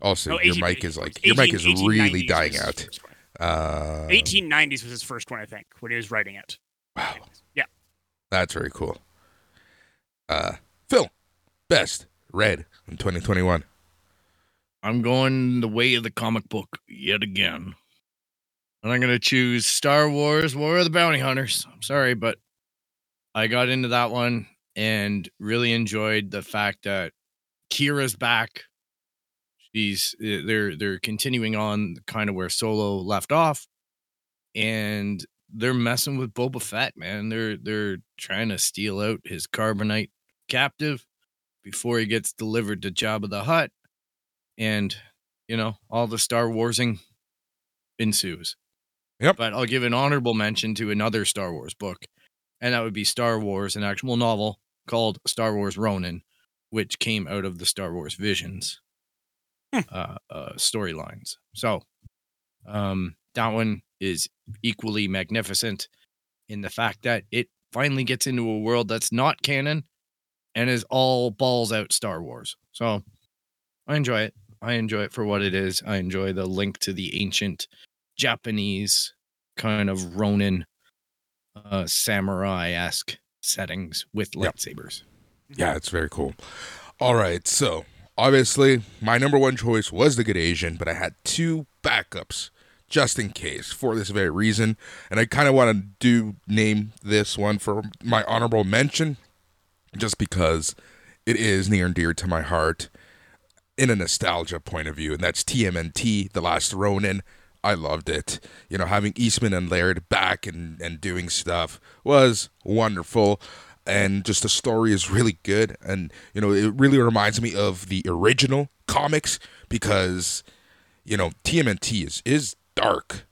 also
no,
your mic is like your mic is
18
really dying out.
first.
Uh
1890s was his first one, I think, when he was writing it.
Wow.
Yeah.
That's very cool. Uh, Phil, best read in 2021.
I'm going the way of the comic book yet again. And I'm going to choose Star Wars War of the Bounty Hunters. I'm sorry, but I got into that one and really enjoyed the fact that Qi'ra's back. She's eh, they're they're continuing on kind of where Solo left off and they're messing with Boba Fett, man. They're they're trying to steal out his carbonite captive before he gets delivered to Jabba the Hutt and you know all the Star Warsing ensues.
Yep.
But I'll give an honorable mention to another Star Wars book, and that would be Star Wars, an actual novel called Star Wars Ronin, which came out of the Star Wars Visions. Uh, uh, storylines. So, um, that one is equally magnificent in the fact that it finally gets into a world that's not canon and is all balls out Star Wars. So, I enjoy it. I enjoy it for what it is. I enjoy the link to the ancient Japanese kind of Ronin uh, samurai esque settings with
Yep.
lightsabers.
Yeah, it's very cool. All right, so obviously my number one choice was the Good Asian, but I had two backups just in case for this very reason, and I kind of want to do name this one for my honorable mention, just because it is near and dear to my heart in a nostalgia point of view, and that's TMNT, The Last Ronin. I loved it. You know, having Eastman and Laird back and, and doing stuff was wonderful. And just the story is really good. And, you know, it really reminds me of the original comics because, you know, TMNT is, is dark.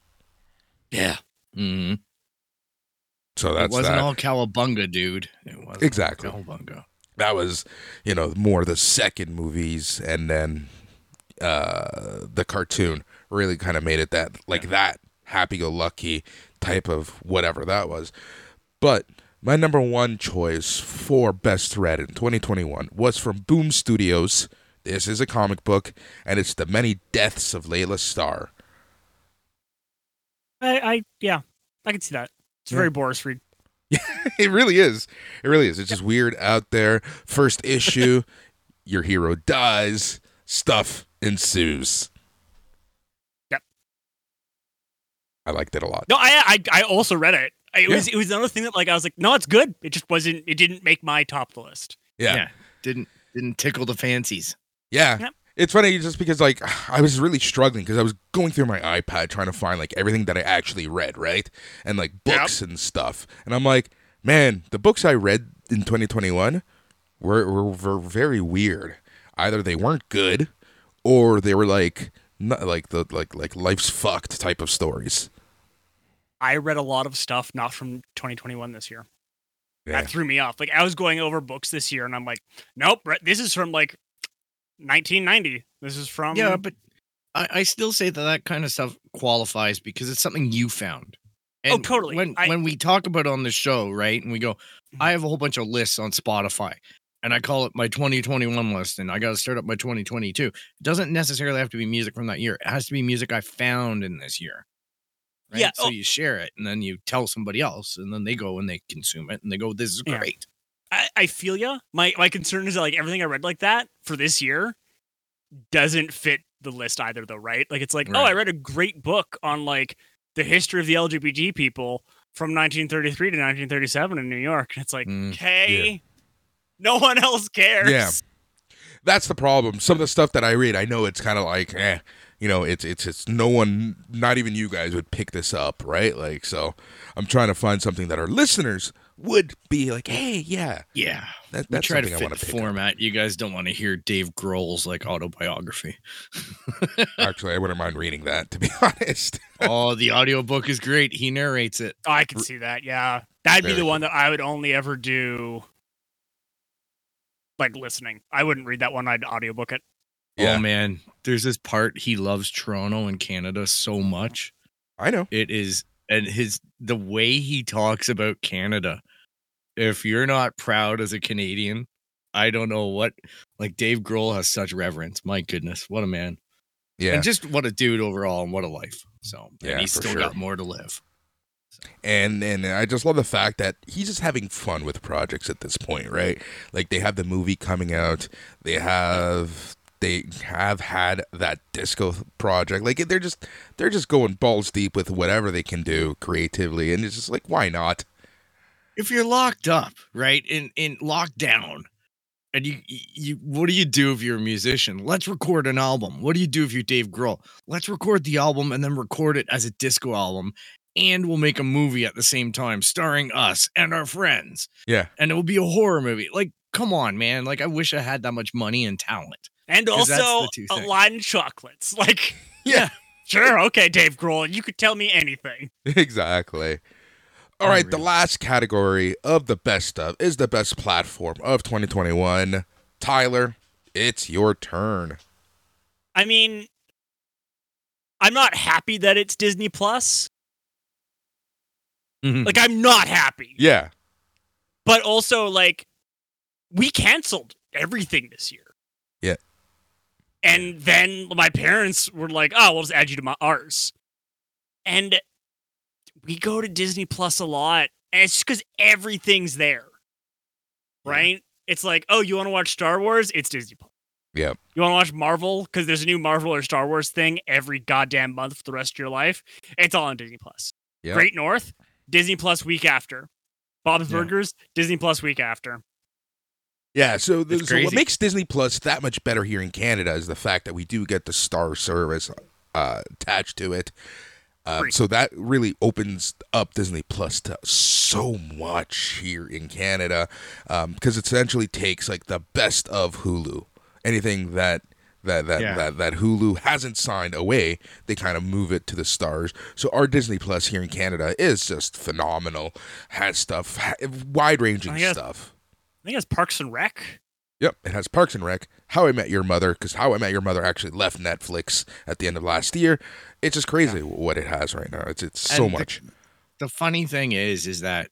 Yeah. hmm
So
It wasn't
that.
all cowabunga, dude. It wasn't
Exactly.
all cowabunga.
that was you know more the second movies and then uh the cartoon really kind of made it that like that happy-go-lucky type of whatever that was but my number one choice for best thread in 2021 was from boom studios this is a comic book and it's the many deaths of laila starr
I, I yeah, I can see that. It's
Yeah.
very Boris Reed.
it really is. It really is. It's just weird out there. First issue, your hero dies, stuff ensues.
Yep.
I liked it a lot.
No, I I, I also read it. It
Yeah.
was it was another thing that like I was like, no, it's good. It just wasn't. It didn't make my top of the list.
Yeah.
Yeah. Didn't didn't tickle the fancies.
Yeah.
Yep.
It's funny just because like I was really struggling because I was going through my iPad trying to find like everything that I actually read, right? And like
Yep.
books and stuff. And I'm like, man, the books I read in 2021 were, were, were very weird. Either they weren't good or they were like not like the like like life's fucked type of stories.
I read a lot of stuff not from 2021 this year.
Yeah.
That threw me off. Like I was going over books this year, and I'm like, nope, this is from like 1990. This is from
yeah, but I, I still say that that kind of stuff qualifies because it's something you found.
Oh, totally.
When
I-
when we talk about it on the show, right, and we go,
Mhm.
I have a whole bunch of lists on Spotify, and I call it my 2021 list, and I got to start up my 2022. It doesn't necessarily have to be music from that year. It has to be music I found in this year. Right?
Yeah,
So
oh.
you share it, and then you tell somebody else, and then they go and they consume it, and they go, "This is
Yeah.
great."
I, I feel you. My my concern is that like everything I read like that for this year doesn't fit the list either, though, right? Like it's like, oh, I read a great book on like the history of the LGBT people from 1933 to 1937 in New York. And it's like,
Mm,
okay, no one else cares.
Yeah. That's the problem. Some of the stuff that I read, I know it's kind of like, eh, you know, it's it's it's no one, not even you guys would pick this up, right? Like, so I'm trying to find something that our listeners would be like, hey, yeah,
Yeah,
that,
we
that's
try to
something I
fit
want to pick up.
format. You guys don't want to hear Dave Grohl's like autobiography.
Actually, I wouldn't mind reading that, to be honest.
oh, the audiobook is great. He narrates it.
Oh, I can see that. Yeah. That'd be the one that I would only ever do like listening. I wouldn't read that one. I'd audiobook it.
Yeah.
Oh man, there's this part he loves Toronto and Canada so much.
I know.
It is and his the way he talks about Canada. If you're not proud as a Canadian, I don't know what like Dave Grohl has such reverence. My goodness, what a man.
Yeah.
And just what a dude overall and what a life. So
Yeah,
he's still
sure.
got more to live.
and and I just love the fact that he's just having fun with projects at this point, right? Like they have the movie coming out, they have they have had that disco project. Like they're just they're just going balls deep with whatever they can do creatively, and it's just like why not?
if you're locked up, right, in in lockdown, and you you what do you do if you're a musician? Let's record an album. What do you do if you're Dave Grohl? Let's record the album and then record it as a disco album, and we'll make a movie at the same time starring us and our friends.
Yeah.
and it will be a horror movie. Like, come on, man! Like, I wish I had that much money and talent.
And also a
things.
Latin chocolates. Like,
Yeah.
sure, okay, Dave Grohl, you could tell me anything.
exactly. All right, the last category of the best stuff is the best platform of 2021. Tyler, it's your turn.
I mean, I'm not happy that it's Disney Plus. Mm-hmm. Like, I'm not happy.
Yeah.
But also, like, we canceled everything this year.
Yeah.
And then my parents were like, "Oh, we'll just add you to my ours." And we go to Disney Plus a lot, and it's just because everything's there,
Yeah.
right? It's like, oh, you want to watch Star Wars? It's Disney Plus.
Yeah.
You want to watch Marvel because there's a new Marvel or Star Wars thing every goddamn month for the rest of your life. It's all on Disney Plus.
Yep.
Great North, Disney Plus week after. Bob's
Yeah.
Burgers, Disney Plus week after.
Yeah, so, the, so what makes Disney Plus that much better here in Canada is the fact that we do get the Star service uh, attached to it. Uh, so that really opens up Disney Plus to so much here in Canada because it essentially takes like the best of Hulu. Anything that that that,
Yeah.
that that Hulu hasn't signed away, they kind of move it to the stars. So our Disney Plus here in Canada is just phenomenal. Has stuff, wide ranging stuff.
I think it has Parks and Rec.
Yep, it has Parks and Rec, How I Met Your Mother, because How I Met Your Mother actually left Netflix at the end of last year. It's just crazy what it has right now. It's it's so
And the-
much.
the funny thing is is that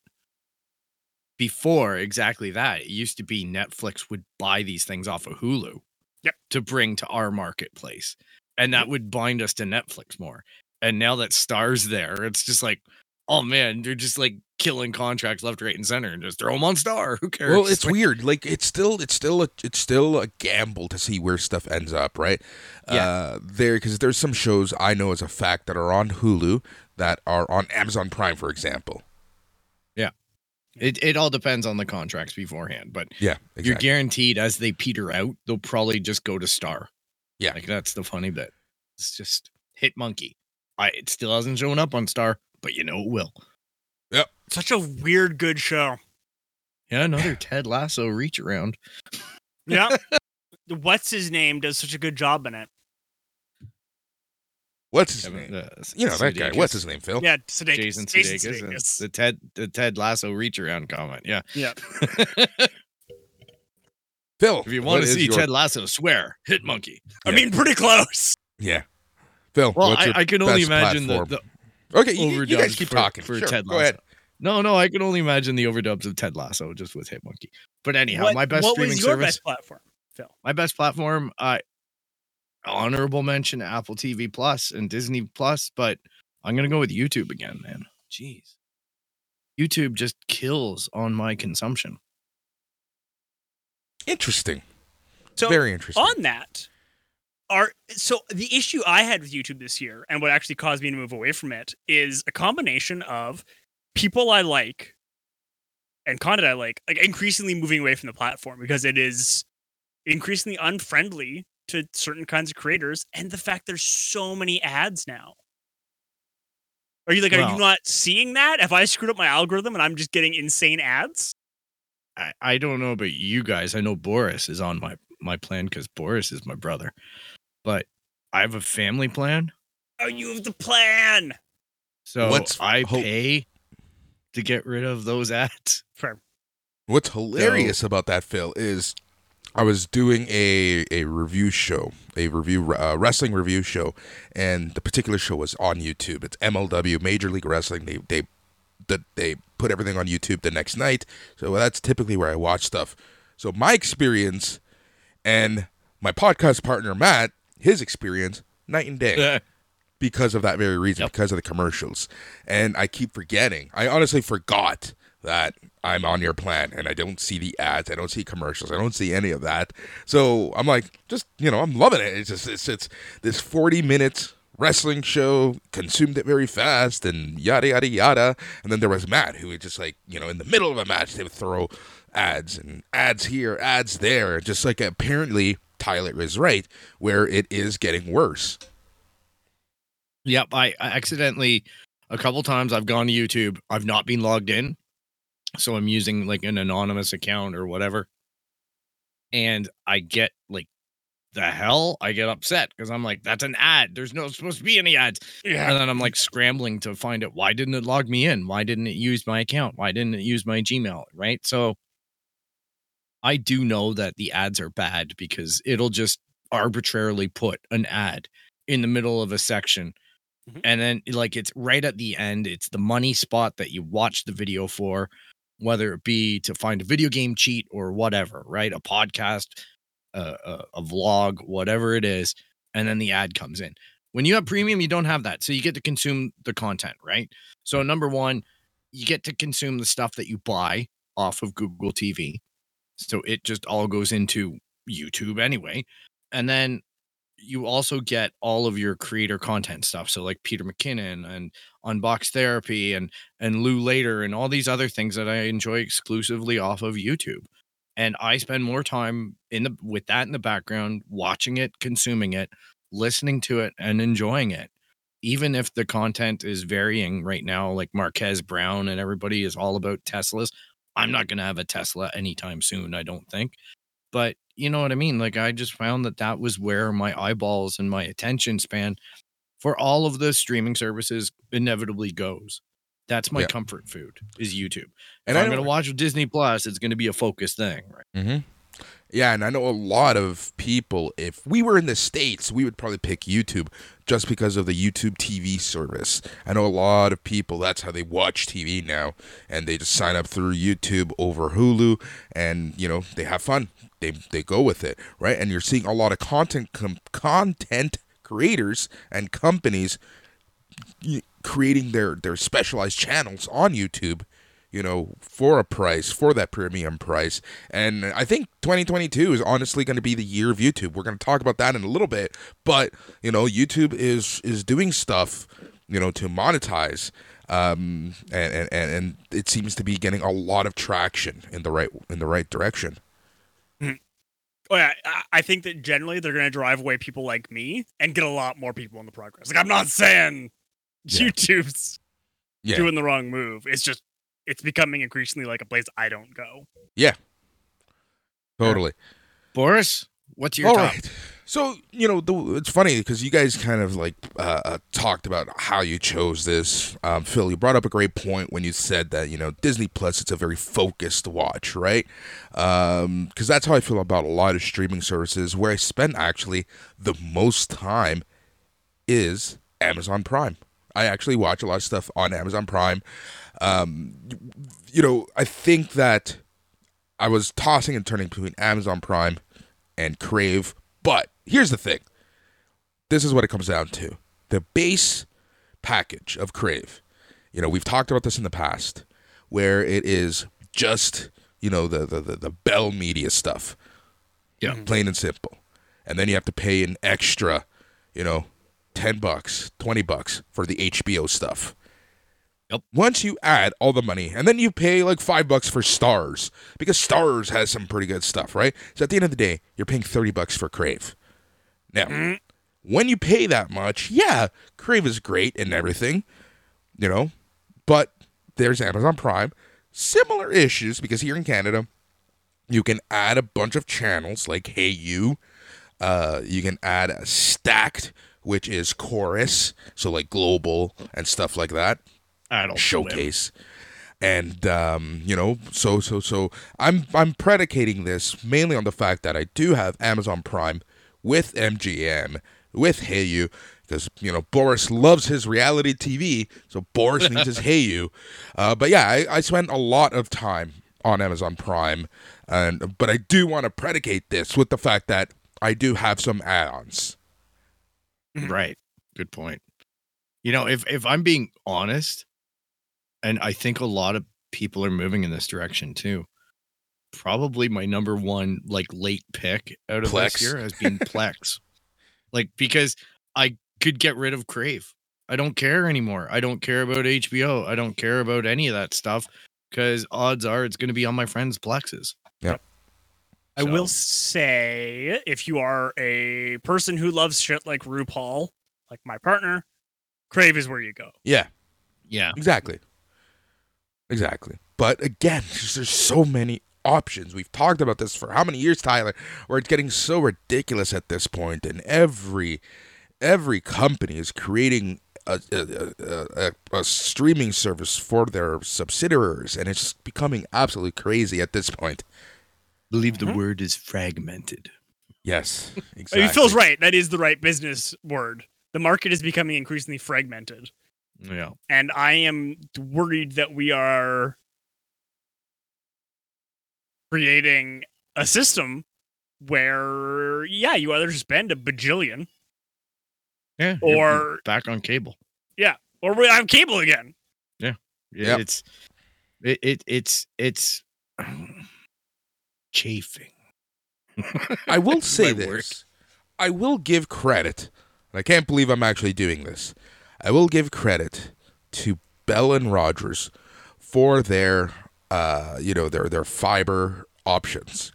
before exactly that it used to be netflix would buy these things off of hulu
Yep.
to bring to our marketplace and that would bind us to netflix more and now that stars there it's just like oh man they're just like killing contracts left right and center and just throw them on star who cares
Well, it's
Like,
weird. Like it's still it's still a it's still a gamble to see where stuff ends up, right?
Yeah.
Uh, there because there's some shows I know as a fact that are on Hulu that are on Amazon Prime, for example. Yeah.
It, it all depends on the contracts beforehand but
Yeah,
you're guaranteed as they peter out they'll probably just go to star
Yeah.
like that's the funny bit it's just hit monkey i it still hasn't shown up on star but you know it will
Such a weird good show.
yeah another ted lasso reach around
Yeah. What's his name does such a good job in it.
What's his
Kevin-
name?
uh,
You know that guy. What's his name? Phil.
Yeah, Sudeikis.
jason
Jason
Sudeikis and
Sudeikis.
the ted the ted lasso reach around comment yeah
Yeah.
Phil.
if you want to see
your-
ted lasso swear hit monkey
I mean, pretty close.
yeah. Phil.
well
what's
I,
your
I can only imagine the,
platform?
the
Okay, you, you guys keep
for,
talking.
for
Sure,
ted
go
lasso
ahead.
No no i can only imagine the overdubs of ted lasso just with hit monkey but anyhow
what
my best
what
streaming
was your
service
best platform, Phil?
my best platform uh honorable mention apple tv plus and disney plus but i'm gonna go with youtube again man jeez youtube just kills on my consumption
Interesting.
So
Very interesting.
on that are so the issue I had with YouTube this year and what actually caused me to move away from it is a combination of people I like and content I like, like increasingly moving away from the platform because it is increasingly unfriendly to certain kinds of creators and the fact there's so many ads now. Are you like, are you not seeing that? Have I screwed up my algorithm and I'm just getting insane ads?
I, I don't know about you guys i know boris is on my my plan because boris is my brother but i have a family plan
Oh, you have the plan.
so
What's
i
hope-
pay to get rid of those ads
Fair.
What's hilarious about that, Phil, is I was doing a a review show, a review uh, wrestling review show, and the particular show was on YouTube. It's MLW Major League Wrestling. They they that they put everything on YouTube the next night. So that's typically where I watch stuff. So my experience and my podcast partner Matt, his experience, night and day because of that very reason,
Yep.
because of the commercials. And I keep forgetting. I honestly forgot that I'm on your plan and I don't see the ads, I don't see commercials, I don't see any of that. So I'm like, just you know, I'm loving it. It's just it's it's this 40 minutes wrestling show, consumed it very fast and yada yada yada. And then there was Matt who would just like, you know, in the middle of a match they would throw ads and ads here, ads there. Just like apparently Tyler is right, where it is getting worse.
Yep, I, I accidentally a couple times I've gone to YouTube. I've not been logged in, so I'm using like an anonymous account or whatever, and I get like the hell. I get upset because I'm like, that's an ad. There's no supposed to be any ads,
Yeah.
and then I'm like scrambling to find it. Why didn't it log me in? Why didn't it use my account? Why didn't it use my Gmail? Right, so. I do know that the ads are bad because it'll just arbitrarily put an ad in the middle of a section Mm-hmm. and then like it's right at the end it's the money spot that you watch the video for whether it be to find a video game cheat or whatever right a podcast a, a, a vlog, whatever it is, and then the ad comes in. When you have mm-hmm. premium, you don't have that. So you get to consume the content, right? So, number one, you get to consume the stuff that you buy off of Google TV. So it just all goes into YouTube anyway. And then you also get all of your creator content stuff. So like Peter McKinnon and Unbox Therapy and and Lew Later and all these other things that I enjoy exclusively off of YouTube. And I spend more time in the with that in the background, watching it, consuming it, listening to it, and enjoying it. Even if the content is varying right now, like Marques Brown and everybody is all about Teslas. I'm not to have a Tesla anytime soon, I don't think. But you know what I mean? Like, I just found that that was where my eyeballs and my attention span for all of the streaming services inevitably goes. That's my
Yeah.
comfort food is YouTube.
And
if
I
I'm going to watch Disney Plus, it's going to be a focused thing, right?
Mm-hmm. Yeah, and I know a lot of people. If we were in the states, we would probably pick YouTube just because of the YouTube TV service. I know a lot of people. That's how they watch TV now, and they just sign up through YouTube over Hulu, and you know they have fun. They they go with it, right? And you're seeing a lot of content com- content creators and companies creating their their specialized channels on YouTube you know, for a price, for that premium price. And I think 2022 is honestly going to be the year of YouTube. We're going to talk about that in a little bit, but you know, YouTube is is doing stuff, you know, to monetize. Um, and, and, and it seems to be getting a lot of traction in the right in the right direction.
Oh yeah, I- I think that generally they're going to drive away people like me and get a lot more people in the progress. Like I'm not saying
Yeah.
YouTube's
Yeah.
doing the wrong move. It's just it's becoming increasingly like a place I don't go. Yeah.
Totally.
Boris, what's your
All
top?
right. So you know, the, it's funny because you guys kind of like uh, uh, talked about how you chose this. Um, Phil, you brought up a great point when you said that you know Disney Plus. It's a very focused watch, right? Because that's how I feel about a lot of streaming services. Where I spend actually the most time is Amazon Prime. I actually watch a lot of stuff on Amazon Prime. Um, you know, I think that I was tossing and turning between Amazon Prime and Crave. But here's the thing this is what it comes down to the base package of Crave. You know, we've talked about this in the past where it is just, you know, the, the, the, the Bell Media stuff.
Yeah.
Plain and simple. And then you have to pay an extra, you know, 10 bucks, 20 bucks for the HBO stuff.
Yep.
Once you add all the money, and then you pay like five bucks for Stars because Stars has some pretty good stuff, right? So at the end of the day, you're paying 30 bucks for Crave. Now, when you pay that much, yeah, Crave is great and everything, you know, but there's Amazon Prime. Similar issues because here in Canada, you can add a bunch of channels like hayu. Uh, you can add Stacked, which is Corus, so like global and stuff like that
Adult Swim.
showcase and um, you know so so so i'm i'm predicating this mainly on the fact that i do have amazon prime with mgm with hayu because you know boris loves his reality tv so boris needs his hayu uh, but yeah I, I spent a lot of time on amazon prime and but i do want to predicate this with the fact that i do have some add-ons
Right. Good point. You know, if if I'm being honest, and I think a lot of people are moving in this direction too. Probably my number one like late pick out of
Plex.
this year has been Plex. like because I could get rid of Crave. I don't care anymore. I don't care about HBO. I don't care about any of that stuff because odds are it's going to be on my friends' Plexes. Yeah.
I will say if you are a person who loves shit like RuPaul, like my partner, Crave is where you go.
yeah
Yeah.
Exactly. Exactly. But again, there's so many options. We've talked about this for how many years, Tyler, where it's getting so ridiculous at this point, and every every company is creating a, a, a, a, a streaming service for their subsidiaries, and it's becoming absolutely crazy at this point.
believe the
Mhm.
word is fragmented.
Yes,
I
exactly.
mean, Phil's right. That is the right business word. The market is becoming increasingly fragmented.
Yeah.
And I am worried that we are creating a system where yeah, you either spend a bajillion
Yeah.
or
back on cable. Yeah.
Or we have cable again.
Yeah. Yeah.
It's it, it it's it's chafing.
I will say
My work.
this. I will give credit. And I can't believe I'm actually doing this. I will give credit to Bell and Rogers for their uh, you know, their their fiber options.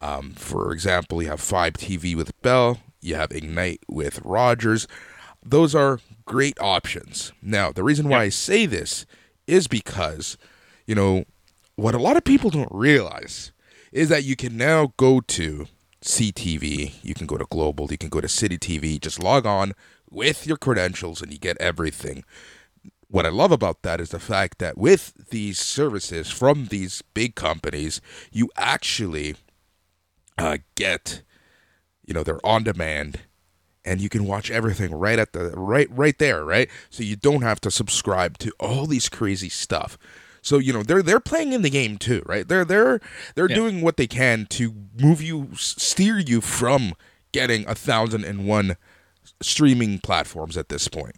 Um, for example, you have Fibe TV with Bell, you have Ignite with Rogers. Those are great options. Now, the reason why I say this is because, you know, what a lot of people don't realize is that you can now go to CTV, you can go to Global, you can go to City TV, just log on with your credentials and you get everything. What I love about that is the fact that with these services from these big companies, you actually uh, get, you know, they're on demand and you can watch everything right at the right right there, right? So you don't have to subscribe to all these crazy stuff. So you know they're they're playing in the game too, right? They're they're they're
Yeah.
doing what they can to move you, steer you from getting a thousand and one streaming platforms at this point.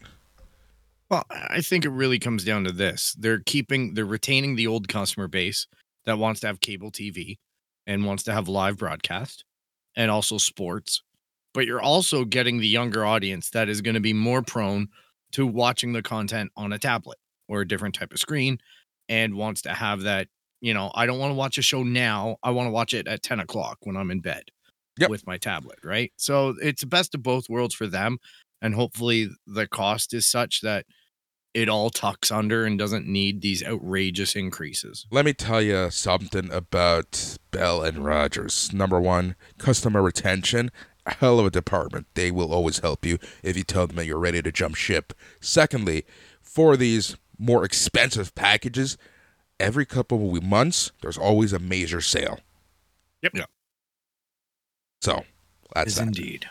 Well, I think it really comes down to this. They're keeping they're retaining the old customer base that wants to have cable TV and wants to have live broadcast and also sports. But you're also getting the younger audience that is going to be more prone to watching the content on a tablet or a different type of screen and wants to have that, you know, I don't want to watch a show now. I want to watch it at 10 o'clock when I'm in bed
Yep.
with my tablet, right? So it's the best of both worlds for them. And hopefully the cost is such that it all tucks under and doesn't need these outrageous increases.
Let me tell you something about Bell and Rogers. Number one, customer retention. Hell of a department. They will always help you if you tell them that you're ready to jump ship. Secondly, for these more expensive packages, every couple of months, there's always a major sale.
Yep.
Yeah.
So that's that.
indeed.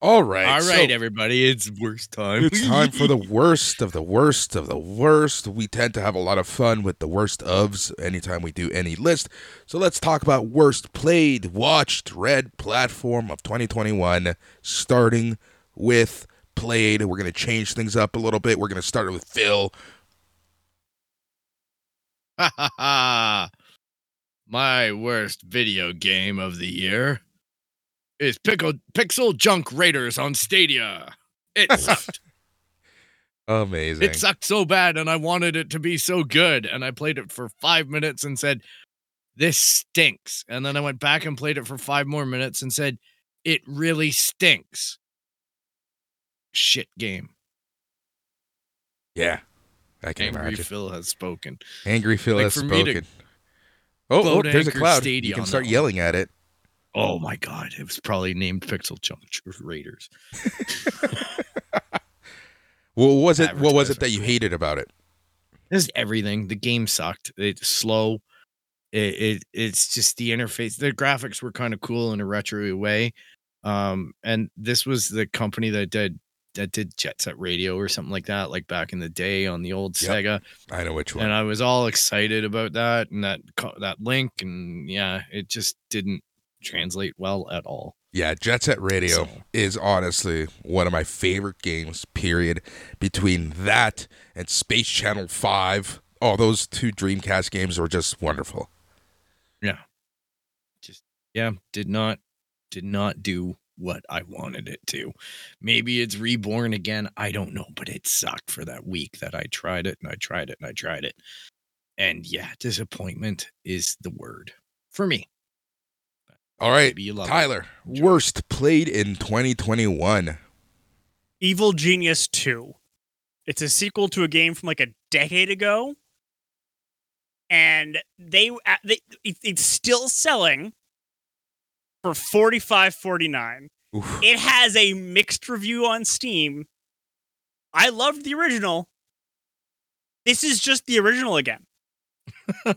All right.
All right, so- everybody. It's worst time.
it's time for the worst of the worst of the worst. We tend to have a lot of fun with the worst ofs anytime we do any list. So let's talk about worst played, watched, read platform of 2021, starting with played. We're going to change things up a little bit. We're going to start with Phil.
My worst video game of the year is Pickle Pixel Junk Raiders on Stadia. It sucked.
Amazing.
it sucked so bad, and I wanted it to be so good. And I played it for five minutes and said, This stinks. And then I went back and played it for five more minutes and said, It really stinks. Shit game.
yeah. I can
Angry
imagine.
Phil has spoken.
Angry Phil
Like,
has
for me to
spoken. Oh, oh, there's a cloud.
Stadia
You can start yelling at it.
Oh my god, it was probably named Pixel Junk Raiders.
Well, what was it? What was it that you hated about it?
This is everything. The game sucked. It's slow. It, it it's just the interface. The graphics were kind of cool in a retro way. Um, and this was the company that did that did Jet Set Radio or something like that, like back in the day on the old
Yep.
Sega.
I know which one.
And I was all excited about that and that that link, and yeah, it just didn't translate well at all.
Yeah, Jet Set Radio
So-
is honestly one of my favorite games, period. Between that and Space Channel 5, oh, those two Dreamcast games were just wonderful.
Yeah, just yeah, did not did not do what I wanted it to. Maybe it's reborn again. I don't know, but it sucked for that week that I tried it and I tried it and I tried it. And yeah, disappointment is the word for me.
All right,
Maybe you love it.
Tyler, worst played in 2021.
Evil Genius 2. It's a sequel to a game from like a decade ago. And they, uh, they it's still selling for 45.49.
Oof.
It has a mixed review on Steam. I loved the original. This is just the original again.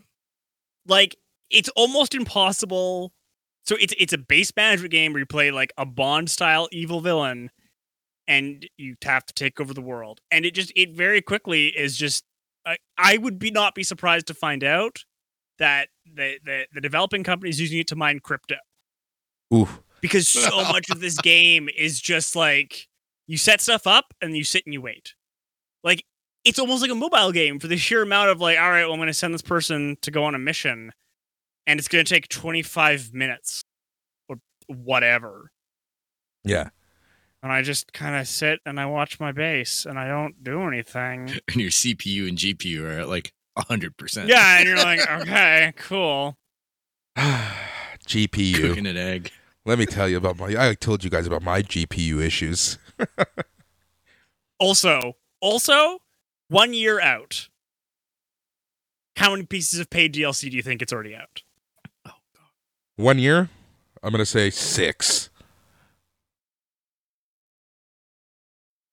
like it's almost impossible. So it's it's a base management game where you play like a Bond style evil villain and you have to take over the world. And it just it very quickly is just I, I would be not be surprised to find out that the, the the developing company is using it to mine crypto.
Ooh.
because so much of this game is just like you set stuff up and you sit and you wait. Like it's almost like a mobile game for the sheer amount of like, all right, well, I'm going to send this person to go on a mission, and it's going to take 25 minutes or whatever,
Yeah.
and I just kind of sit and I watch my base and I don't do anything.
And your CPU and GPU are at like hundred percent.
yeah, and you're like, okay, cool.
GPU.
cooking an egg.
Let me tell you about my. I told you guys about my GPU issues.
Also, also, one year out. How many pieces of paid DLC do you think it's already out? Oh God.
One year, I'm gonna say six.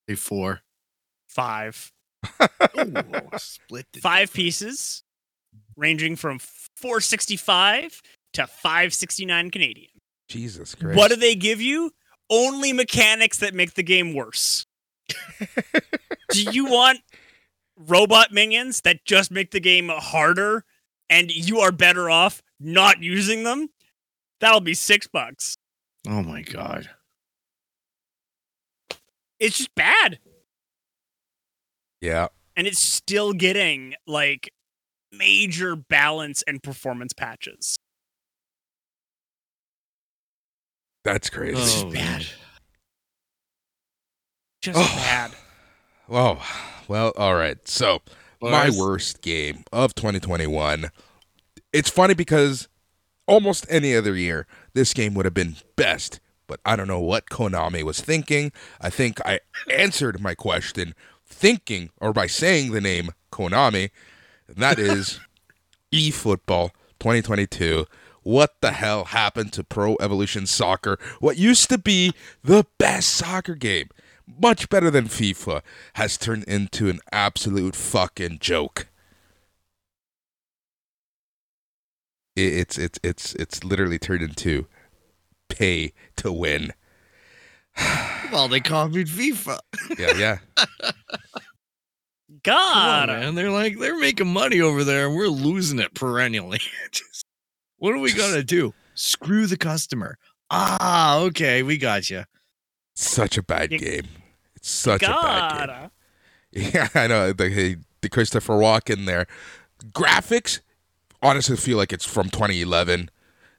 A four.
Five.
Ooh, split the
Five
difference.
pieces, ranging from 465 to 569 Canadian.
Jesus Christ.
What do they give you? Only mechanics that make the game worse. do you want robot minions that just make the game harder and you are better off not using them? That'll be six bucks.
Oh my god.
It's just bad.
Yeah.
And it's still getting like major balance and performance patches.
That's crazy.
Oh,
bad. Just
Oh.
bad.
Oh, well, all right. So, my worst game of 2021. It's funny because almost any other year, this game would have been best, but I don't know what Konami was thinking. I think I answered my question thinking or by saying the name Konami, and that is eFootball 2022. What the hell happened to Pro Evolution Soccer? What used to be the best soccer game, much better than FIFA, has turned into an absolute fucking joke. It's it's it's it's literally turned into pay to win.
Well, they copied FIFA.
Yeah, yeah.
Come on,
God.
man. They're like they're making money over there, and we're losing it perennially. Just- what are we gonna do? Screw the customer. Ah, okay, we got you.
Such a bad
You-
game. It's such a bad game. Yeah, I know the the Christopher Walken there. Graphics, honestly, feel like it's from 2011.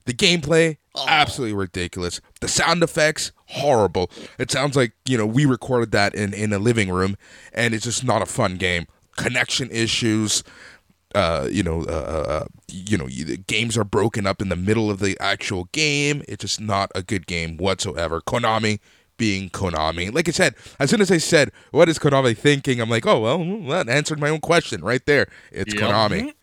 The gameplay,
Oh.
absolutely ridiculous. The sound effects, horrible. It sounds like you know we recorded that in in a living room, and it's just not a fun game. Connection issues. Uh, you know, uh, uh, you know, the games are broken up in the middle of the actual game. It's just not a good game whatsoever. Konami being Konami. Like I said, as soon as I said, "What is Konami thinking?" I'm like, "Oh well, that answered my own question right there." It's
Yep.
Konami.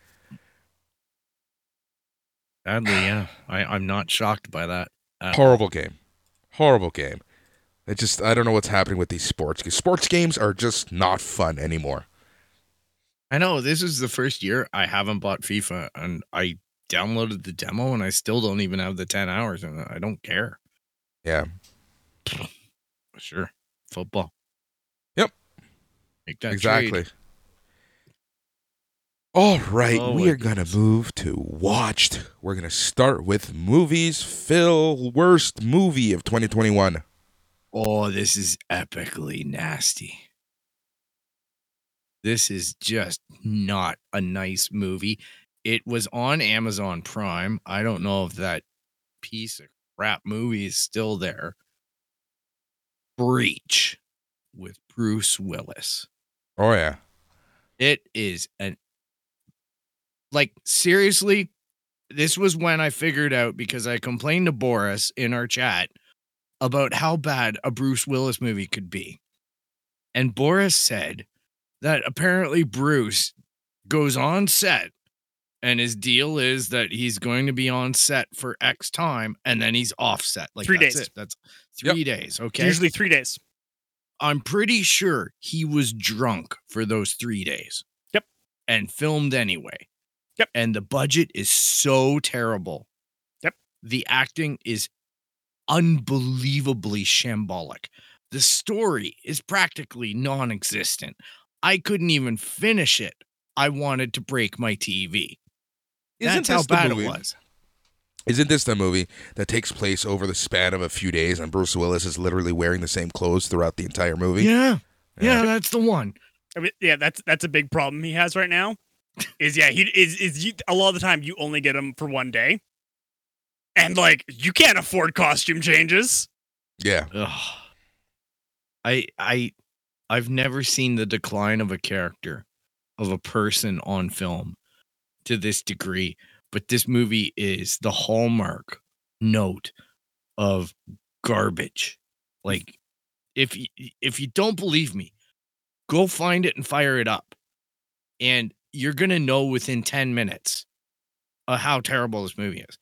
Sadly, yeah. I, I'm not shocked by that. all.
Horrible game. Horrible game. It just I don't know what's happening with these sports games. Sports games are just not fun anymore.
I know this is the first year I haven't bought FIFA, and I downloaded the demo, and I still don't even have the 10 hours, and I don't care.
Yeah.
Sure, football.
Yep.
Make that
exactly.
trade.
All right,
Oh,
we are gonna move to watched. We're gonna start with movies. Phil, worst movie of 2021.
Oh, this is epically nasty. This is just not a nice movie. It was on Amazon Prime. I don't know if that piece of crap movie is still there. Breach with Bruce Willis.
Oh yeah.
It is an like seriously. This was when I figured out because I complained to Boris in our chat about how bad a Bruce Willis movie could be. And Boris said that apparently Bruce goes on set and his deal is that he's going to be on set for X time and then he's off set. Like
Three
that's
days.
It. That's
Yep.
three days. Okay.
Usually three days.
I'm pretty sure he was drunk for those three days.
Yep.
And filmed anyway.
Yep.
And the budget is so terrible.
Yep.
The acting is unbelievably shambolic. The story is practically non existent. I couldn't even finish it. I wanted to break my TV.
Isn't
That's how
this the
bad
movie-
it was.
Isn't this the movie that takes place over the span of a few days and Bruce Willis is literally wearing the same clothes throughout the entire movie?
Yeah.
Yeah.
Yeah, that's the one.
I mean, yeah, that's that's a big problem he has right now. Is yeah, he is is you, a lot of the time you only get him for one day, and like you can't afford costume changes.
Yeah.
Ugh. I I I've never seen the decline of a character of a person on film to this degree, but this movie is the hallmark note of garbage. Like if you, if you don't believe me, go find it and fire it up. And you're to know within 10 minutes uh, how terrible this movie is.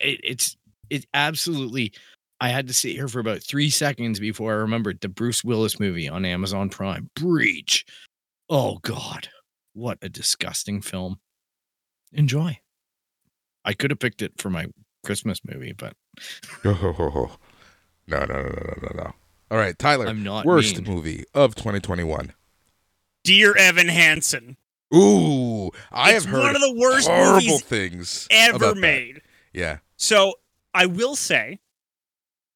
It, it's it absolutely I had to sit here for about three seconds before I remembered the Bruce Willis movie on Amazon Prime, Breach. Oh God, what a disgusting film. Enjoy. I could have picked it for my Christmas movie, but
No, no, no, no, no, no, no. All right, Tyler.
I'm not
worst
mean.
movie of 2021.
Dear Evan Hansen,
Ooh, I
it's
have heard
one of the worst
horrible things
ever
about that.
made.
Yeah.
So I will say,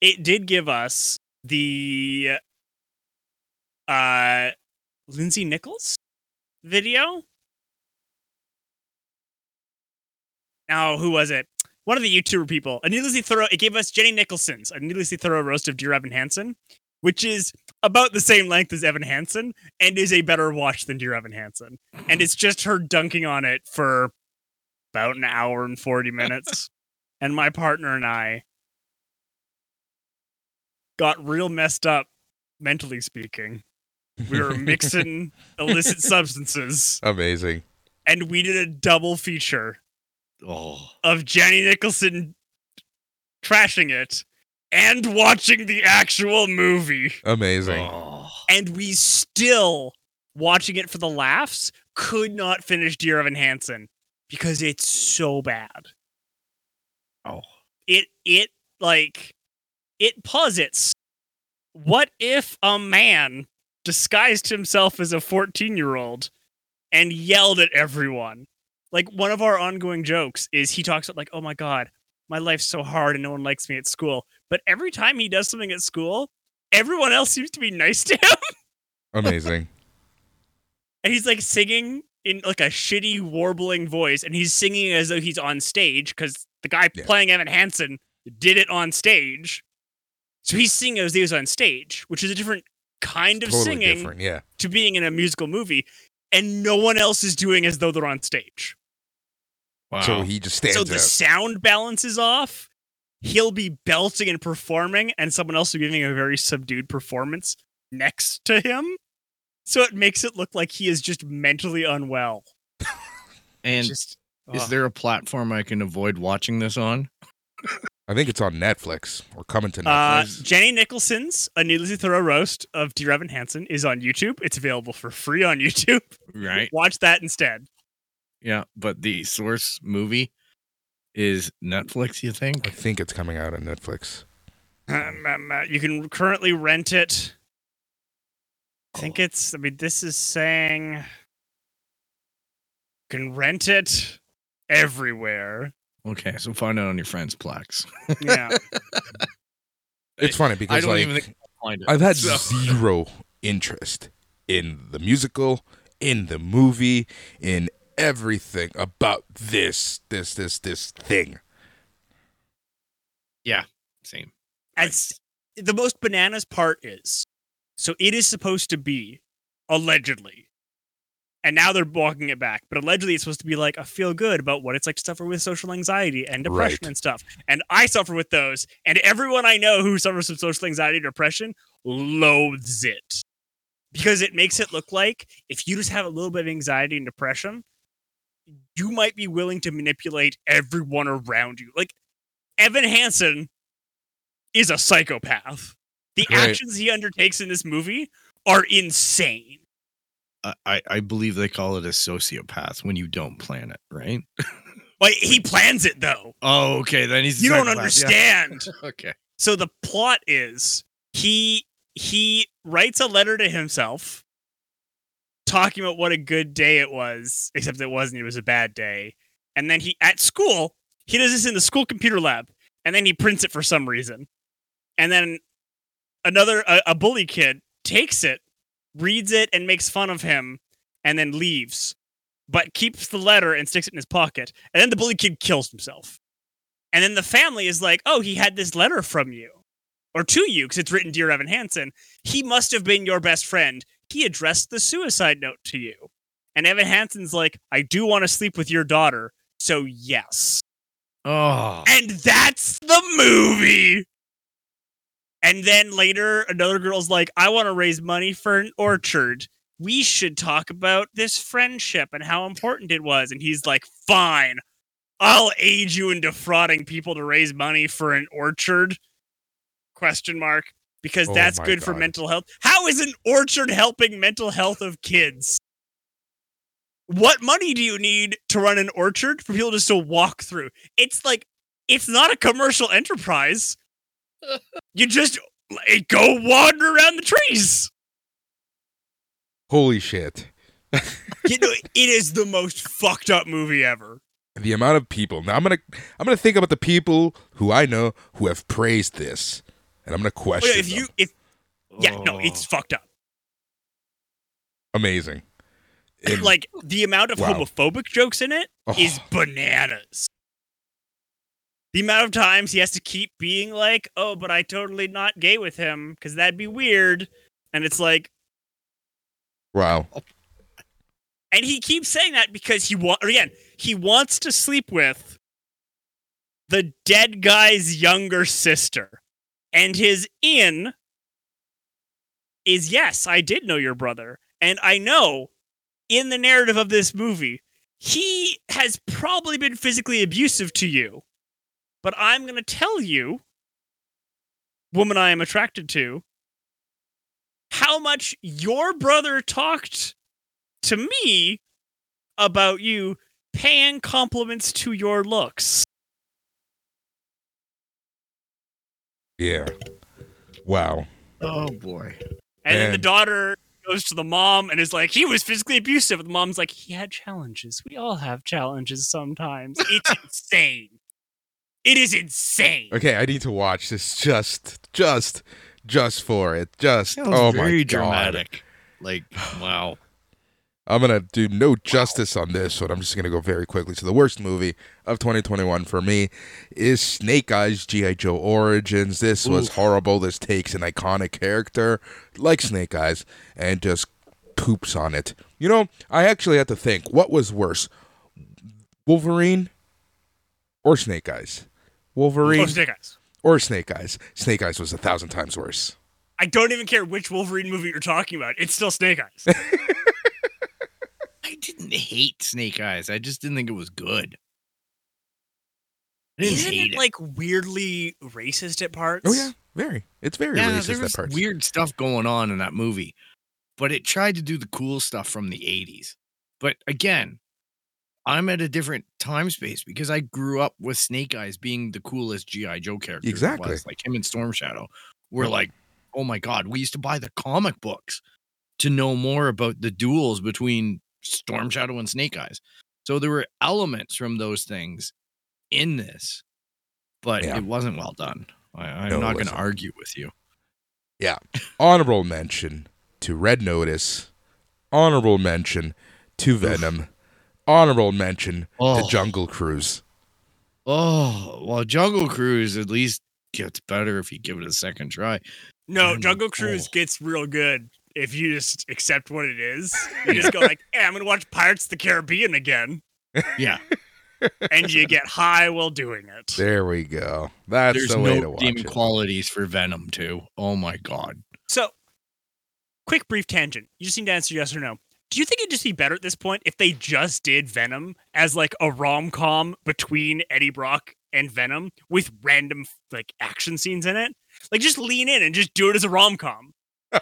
it did give us the uh Lindsay Nichols video. Now, who was it? One of the YouTuber people. A needlessly thorough. It gave us Jenny Nicholson's a needlessly thorough roast of Dear Evan Hansen, which is about the same length as Evan Hansen and is a better watch than Dear Evan Hansen. And it's just her dunking on it for about an hour and forty minutes and my partner and I got real messed up, mentally speaking. We were mixing illicit substances,
Amazing.
and we did a double feature
oh,
of Jenny Nicholson trashing it and watching the actual movie.
Amazing.
oh.
And we still, watching it for the laughs, could not finish Dear Evan Hansen because it's so bad.
Oh.
it it like it posits what if a man disguised himself as a 14 year old and yelled at everyone like one of our ongoing jokes is he talks about like oh my god my life's so hard and no one likes me at school but every time he does something at school everyone else seems to be nice to him
Amazing.
and he's like singing in like a shitty warbling voice and he's singing as though he's on stage because the guy
Yeah.
playing evan hansen did it on stage so he's singing as though he was on stage which is a different kind of
totally
singing
different. Yeah.
to being in a musical movie and no one else is doing as though they're on stage
Wow.
So he just stands
so the
out.
sound balance is off he'll be belting and performing and someone else will be giving a very subdued performance next to him so it makes it look like he is just mentally unwell
and
just
is
ugh.
there a platform I can avoid watching this on?
I think it's on Netflix or coming to
Uh,
Netflix.
Jenny Nicholson's A Needlessly Thorough Roast of Dear Evan Hansen is on YouTube. It's available for free on YouTube.
Right.
Watch that instead.
Yeah, but the source movie is Netflix. You think?
I
think?
think it's coming out on Netflix.
Um, um, uh, you can currently rent it. I think it's, I mean, this is saying you can rent it everywhere.
Okay, so find out on your friend's Plex.
Yeah.
It's funny because
I
because
don't
like
even think I'll find it.
I've had
So-
zero interest in the musical, in the movie, in everything about this, this, this, this thing.
Yeah, same.
As the most bananas part is, so it is supposed to be allegedly, and now they're walking it back. But allegedly, it's supposed to be like a feel good about what it's like to suffer with social anxiety and depression
Right.
and stuff. And I suffer with those, and everyone I know who suffers from social anxiety and depression loathes it because it makes it look like if you just have a little bit of anxiety and depression, you might be willing to manipulate everyone around you. Like Evan Hansen is a psychopath. The
Right.
actions he undertakes in this movie are insane.
I, I believe they call it a sociopath when you don't plan it, right?
Like he plans it though.
Oh, okay. Then he's
you don't
psychopath, yeah.
understand.
Okay.
So the plot is he he writes a letter to himself talking about what a good day it was, except it wasn't, it was a bad day. And then he at school, He does this in the school computer lab, and then he prints it for some reason. And then another a, a bully kid takes it, reads it, and makes fun of him, and then leaves. But keeps the letter and sticks it in his pocket. And then the bully kid kills himself. And then the family is like, "Oh, he had this letter from you, or to you, because it's written, dear Evan Hansen. He must have been your best friend. He addressed the suicide note to you." And Evan Hansen's like, "I do want to sleep with your daughter, so yes."
Oh,
And that's the movie. And then later, another girl's like, I want to raise money for an orchard. We should talk about this friendship and how important it was. And he's like, Fine, I'll aid you in defrauding people to raise money for an orchard. Question mark. Because
Oh
that's good for mental health. How is an orchard helping mental health of kids? What money do you need to run an orchard for people just to walk through? It's like it's not a commercial enterprise. You just like, go wander around the trees.
Holy shit.
You know, it is the most fucked up movie ever.
The amount of people. Now I'm gonna I'm gonna think about the people who I know who have praised this. And I'm gonna
Oh,
question
yeah, if you if yeah, no, it's
Oh.
fucked up.
amazing. And-
like the amount of
Wow.
homophobic jokes in it oh. is
Oh.
bananas. The amount of times he has to keep being like, "Oh, but I totally not gay with him because that'd be weird," and it's like,
wow.
and he keeps saying that because he want again he wants to sleep with the dead guy's younger sister, and his in is yes, I did know your brother, and I know in the narrative of this movie he has probably been physically abusive to you, but I'm gonna tell you, woman I am attracted to, how much your brother talked to me about you paying compliments to your looks.
Yeah. Wow.
oh boy.
And then the daughter goes to the mom and is like, he was physically abusive. And the mom's like, he had challenges. We all have challenges sometimes. It's insane. It is insane.
Okay, I need to watch this just just just for it. Just
That was
oh
very
my god.
dramatic. Like, wow.
I'm gonna do no justice on this one. I'm just gonna go very quickly. So the worst movie of 2021 for me is Snake Eyes GI Joe Origins. This was
Oof.
horrible. This takes an iconic character like Snake Eyes and just poops on it. You know, I actually had to think what was worse, Wolverine or Snake Eyes. Wolverine
Oh, Snake Eyes.
or Snake Eyes. Snake Eyes was a thousand times worse.
I don't even care which Wolverine movie you're talking about. It's still Snake Eyes.
I didn't hate Snake Eyes. I just didn't think it was good. I didn't
Isn't
hate
it like weirdly racist at parts?
Oh yeah, very. It's very
yeah,
racist
there
that
was
part.
weird stuff going on in that movie, but it tried to do the cool stuff from the '80s. But again, I'm at a different time space because I grew up with Snake Eyes being the coolest GI Joe character.
Exactly.
like him and Storm Shadow. We're like, oh my god, we used to buy the comic books to know more about the duels between Storm Shadow and Snake Eyes. So there were elements from those things in this, but
Yeah.
it wasn't well done. I, I'm
No,
not going to argue with you. Yeah.
Honorable mention to Red Notice, honorable mention to Venom, honorable mention
Oh.
to Jungle Cruise.
Oh, well, Jungle Cruise at least gets better if you give it a second try.
No,
Mm,
Jungle Cruise
oh.
gets real good if you just accept what it is. You just go like, "Hey, I'm gonna watch Pirates of the Caribbean again,"
Yeah,
and you get high while doing it.
There we go. That's
there's
the way to
no
watch
redeeming
it.
qualities for Venom too. Oh my god.
So, quick, brief tangent. You just need to answer yes or no. Do you think it'd just be better at this point if they just did Venom as like a rom com between Eddie Brock and Venom with random like action scenes in it? Like, just lean in and just do it as a rom com.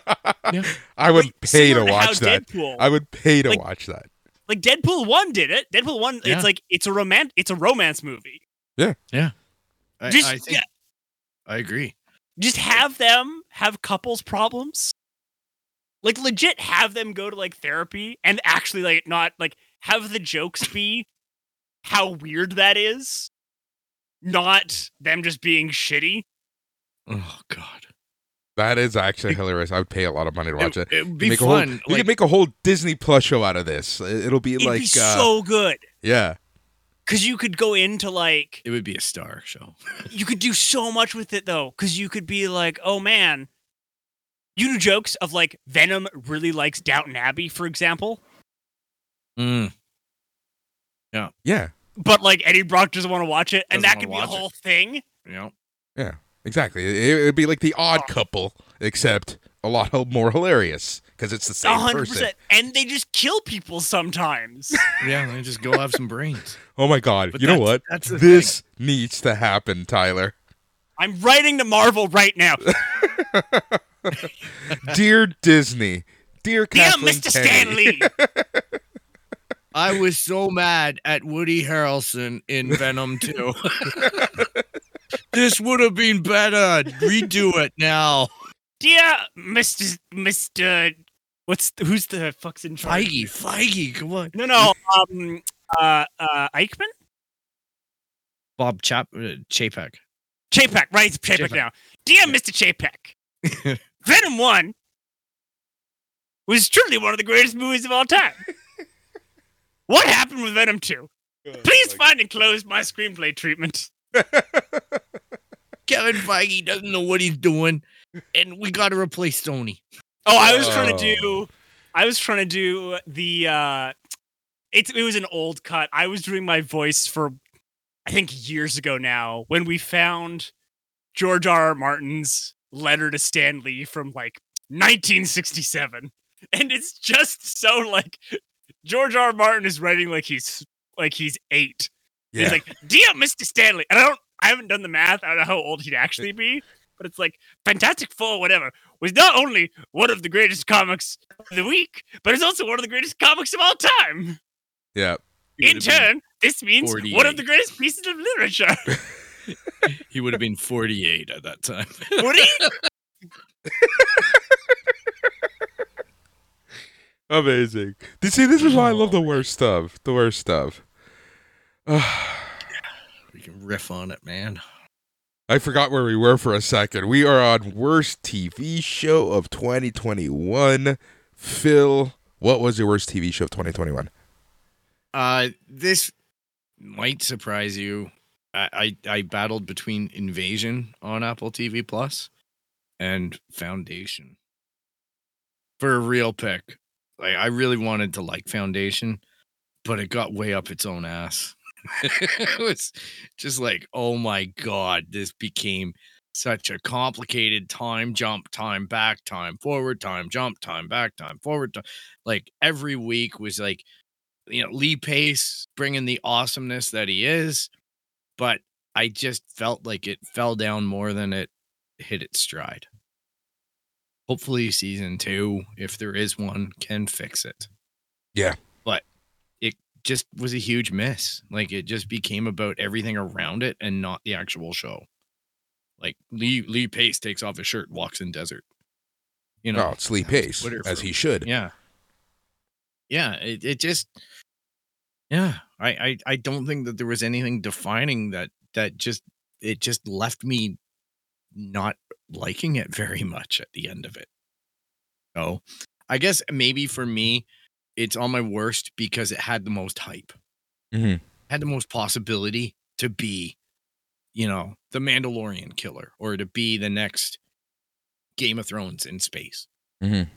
I would pay to watch that.
Deadpool,
I would pay to
Like-
watch that.
like Deadpool one did it. Deadpool one,
Yeah.
it's like it's a roman, it's a romance movie.
I,
Just
I think
yeah,
I agree.
just have them have couples problems. Like legit have them go to like therapy and actually like not like have the jokes be how weird that is not them just being shitty.
Oh God.
That is actually hilarious. I would pay a lot of money to watch it.
It would be
make a whole-
fun.
you could make a whole Disney Plus show out of this. It- It'll be
It'd
like,
be
uh,
so good
yeah,
because you could go into like
it would be a star show.
you could do so much with it though because you could be like oh man you do jokes of like venom really likes downton abbey for example
Mm.
yeah, Yeah.
but like eddie brock doesn't want to watch it and
Doesn't
that could be a
watch it.
whole thing
Yeah. Yeah.
Exactly. It, it'd be like the Odd
Oh.
Couple, except a lot more hilarious because it's the same
hundred
person.
percent and they just kill people sometimes
Yeah. Then just go have some brains.
Oh my God!
But
you know what?
that's the
This needs to happen, Tyler.
I'm writing to marvel right now
Dear Disney, dear
damn
Kathleen
mr
Kennedy.
stanley
I was so mad at Woody Harrelson in Venom 2. this would have been better. Redo it now.
dear mr mr what's who's the fuck's in charge
Feige, Feige, come on.
no no um uh uh eichmann
Bob Chap uh, Chapek.
Chapek, right? It's Chapek,
Chapek.
now. Dear Mr. Chapek, Venom 1 was truly one of the greatest movies of all time. what happened with Venom 2? Please find and close my screenplay treatment.
Kevin Feige doesn't know what he's doing, and we got to replace Sony.
Oh, I was trying to
Oh.
do I was trying to do the uh it's it was an old cut. I was doing my voice for I think years ago now when we found George R. R. Martin's letter to Stan Lee from like 1967. And it's just so like George R. R. Martin is writing like he's like he's 8.
Yeah.
He's like, "Dear Mr. Stanley." And I don't I haven't done the math. I don't know how old he'd actually be, but it's like Fantastic Four whatever was not only one of the greatest comics of the week, but it's also one of the greatest comics of all time.
yeah.
In turn, this means one of the greatest pieces of literature.
He would have been 48 at that time.
Would he?
Amazing. You see, this is why I love the worst stuff. The worst stuff.
we can riff on it, man.
I forgot where we were for a second. We are on worst TV show of 2021. Phil, what was your worst TV show of 2021?
Uh, this might surprise you. I, I I battled between Invasion on Apple TV Plus and Foundation for a real pick. Like I really wanted to like Foundation, but it got way up its own ass. it was just like, oh my god, this became such a complicated time jump, time back, time forward, time jump, time back, time forward. Time. Like every week was like you know, Lee Pace bringing the awesomeness that he is, but I just felt like it fell down more than it hit its stride. Hopefully, season two, if there is one, can fix it.
Yeah.
But it just was a huge miss. Like it just became about everything around it and not the actual show. Like Lee Lee Pace takes off his shirt, walks in desert. You know,
oh, it's Lee Pace, as he should.
yeah. Yeah, it, it just yeah, I, I I don't think that there was anything defining that that just it just left me not liking it very much at the end of it. So I guess maybe for me, it's on my worst because it had the most hype.
Mhm.
Had the most possibility to be, you know, the Mandalorian killer or to be the next Game of Thrones in space.
Mhm.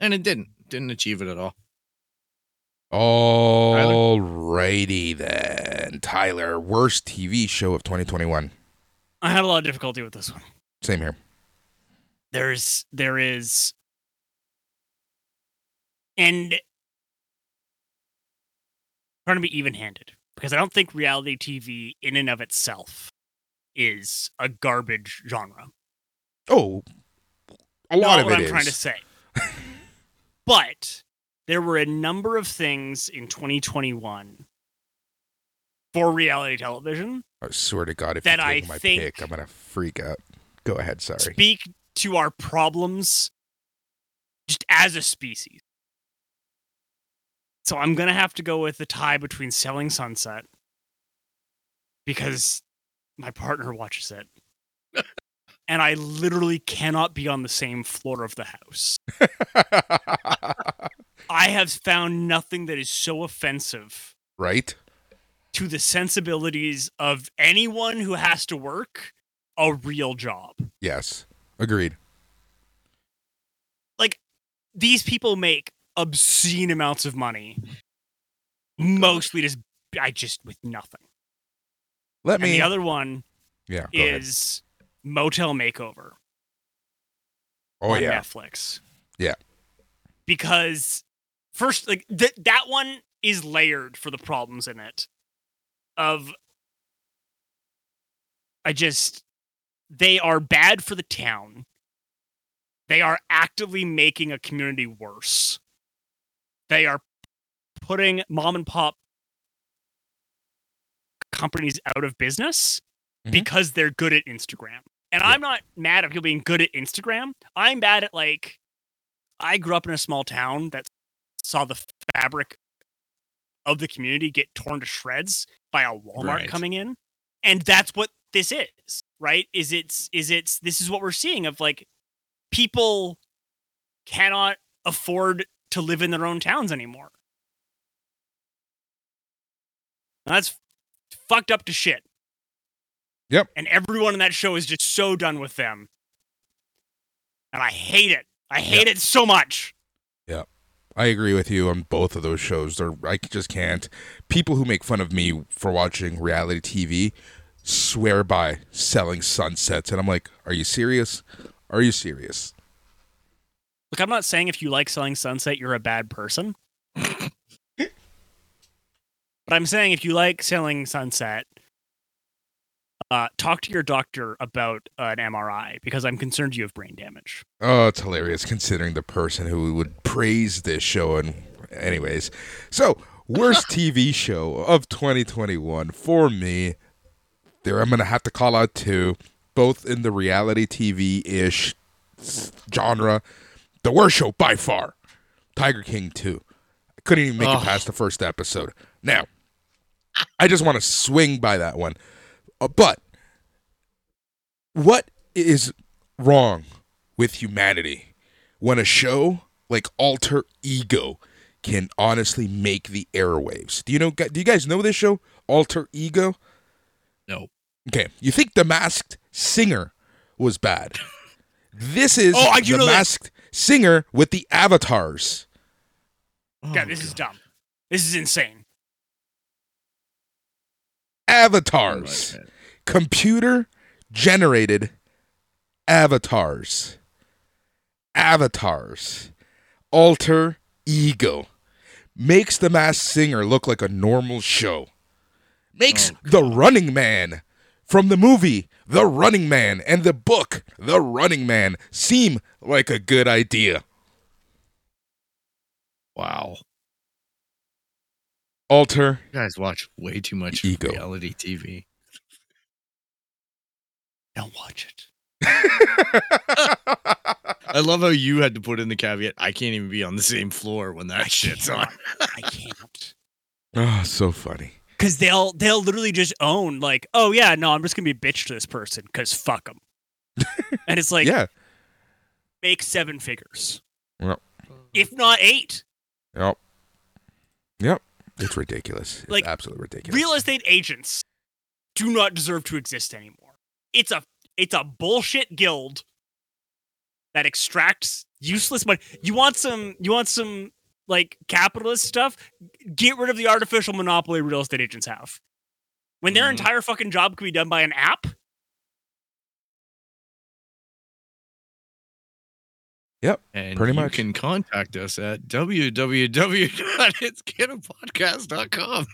And it didn't. Didn't achieve it at all.
All righty then. Tyler, worst TV show of 2021.
I had a lot of difficulty with this one.
Same here.
There's there is and I'm trying to be even handed because I don't think reality TV in and of itself is a garbage genre.
Oh, a
Not
lot of
what
it
I'm
is.
trying to say. but there were a number of things in 2021 for reality television
I swear to God, if
that
you
I
take my
think-
pick, I'm gonna freak out. Go ahead. Sorry.
speak to our problems just as a species. So I'm gonna have to go with the tie between Selling Sunset because my partner watches it. and I literally cannot be on the same floor of the house. I have found nothing that is so offensive
right?
to the sensibilities of anyone who has to work a real job.
Yes. Agreed.
Like these people make obscene amounts of money, mostly just I just with nothing.
Let
And
me
the other one
Yeah. Go ahead.
is Motel Makeover.
Oh
on
yeah.
Netflix.
Yeah.
Because first, like th- that one is layered for the problems in it. Of, I just, they are bad for the town. They are actively making a community worse. They are putting mom and pop companies out of business
Mhm.
because they're good at Instagram. And
Yeah.
I'm not mad at people being good at Instagram. I'm bad at like I grew up in a small town that saw the fabric of the community get torn to shreds by a Walmart
Right.
coming in. And that's what this is, right? Is it's is it's this is what we're seeing of like people cannot afford to live in their own towns anymore. And that's fucked up to shit.
Yep.
And everyone in that show is just so done with them. And I hate it. I hate it so much.
I agree with you on both of those shows. They're I just can't. People who make fun of me for watching reality TV swear by selling sunsets, and I'm like, are you serious? Are you serious?
Look, I'm not saying if you like selling sunset, you're a bad person. but I'm saying if you like selling sunset, uh, talk to your doctor about an MRI because I'm concerned you have brain damage.
Oh, it's hilarious considering the person who would praise this show. And, anyways, so worst TV show of 2021 for me. There, I'm gonna have to call out two, both in the reality TV ish genre. The worst show by far, Tiger King 2. I couldn't even make it past the first episode. Now, I just want to swing by that one. Uh, but what is wrong with humanity when a show like Alter Ego can honestly make the airwaves? Do you know? Do you guys know this show, Alter Ego?
No.
Okay, you think The Masked Singer was bad? This is
Oh, I
The
know that.
Masked Singer with the avatars.
yeah, this is oh, dumb. This is insane.
Avatars. computer generated avatars. Avatars. Alter ego. Makes the masked singer look like a normal show. Makes
Oh,
the running man from the movie The Running Man and the book The Running Man seem like a good idea.
Wow.
Alter
You guys watch way too much
Ego.
reality TV.
Don't watch it.
I love how you had to put in the caveat. I can't even be on the same floor when that shit's on.
I can't.
oh, so funny.
Because they'll they'll literally just own like, oh yeah, no, I'm just gonna be a bitch to this person because fuck them. and it's like,
yeah.
make seven figures,
Yep.
if not eight.
Yep. Yep. It's ridiculous. It's
Like,
absolutely ridiculous.
Real estate agents do not deserve to exist anymore. It's a it's a bullshit guild that extracts useless money. You want some you want some like capitalist stuff? Get rid of the artificial monopoly real estate agents have. When their
Mhm.
entire fucking job could be done by an app, Yep.
And
Pretty
you
much.
can contact us at www.itscanonpodcast.com.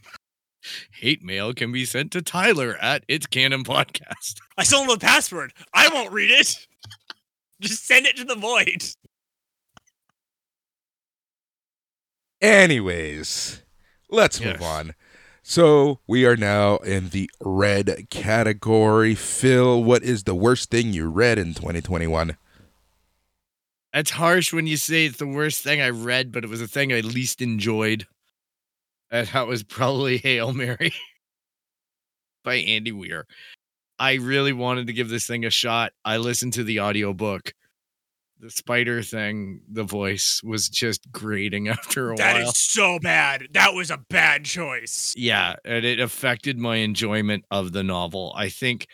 Hate mail can be sent to Tyler at It's Canon Podcast.
I still know the password. I won't read it. Just send it to the void.
Anyways, let's move on. So we are now in the red category. Phil, what is the worst thing you read in 2021?
That's harsh when you say it's the worst thing I read, but it was the thing I least enjoyed. And that was probably Hail Mary by Andy Weir. I really wanted to give this thing a shot. I listened to the audiobook. The spider thing, the voice was just grating after a
That
while.
is so bad. That was a bad choice.
yeah, and it affected my enjoyment of the novel. I think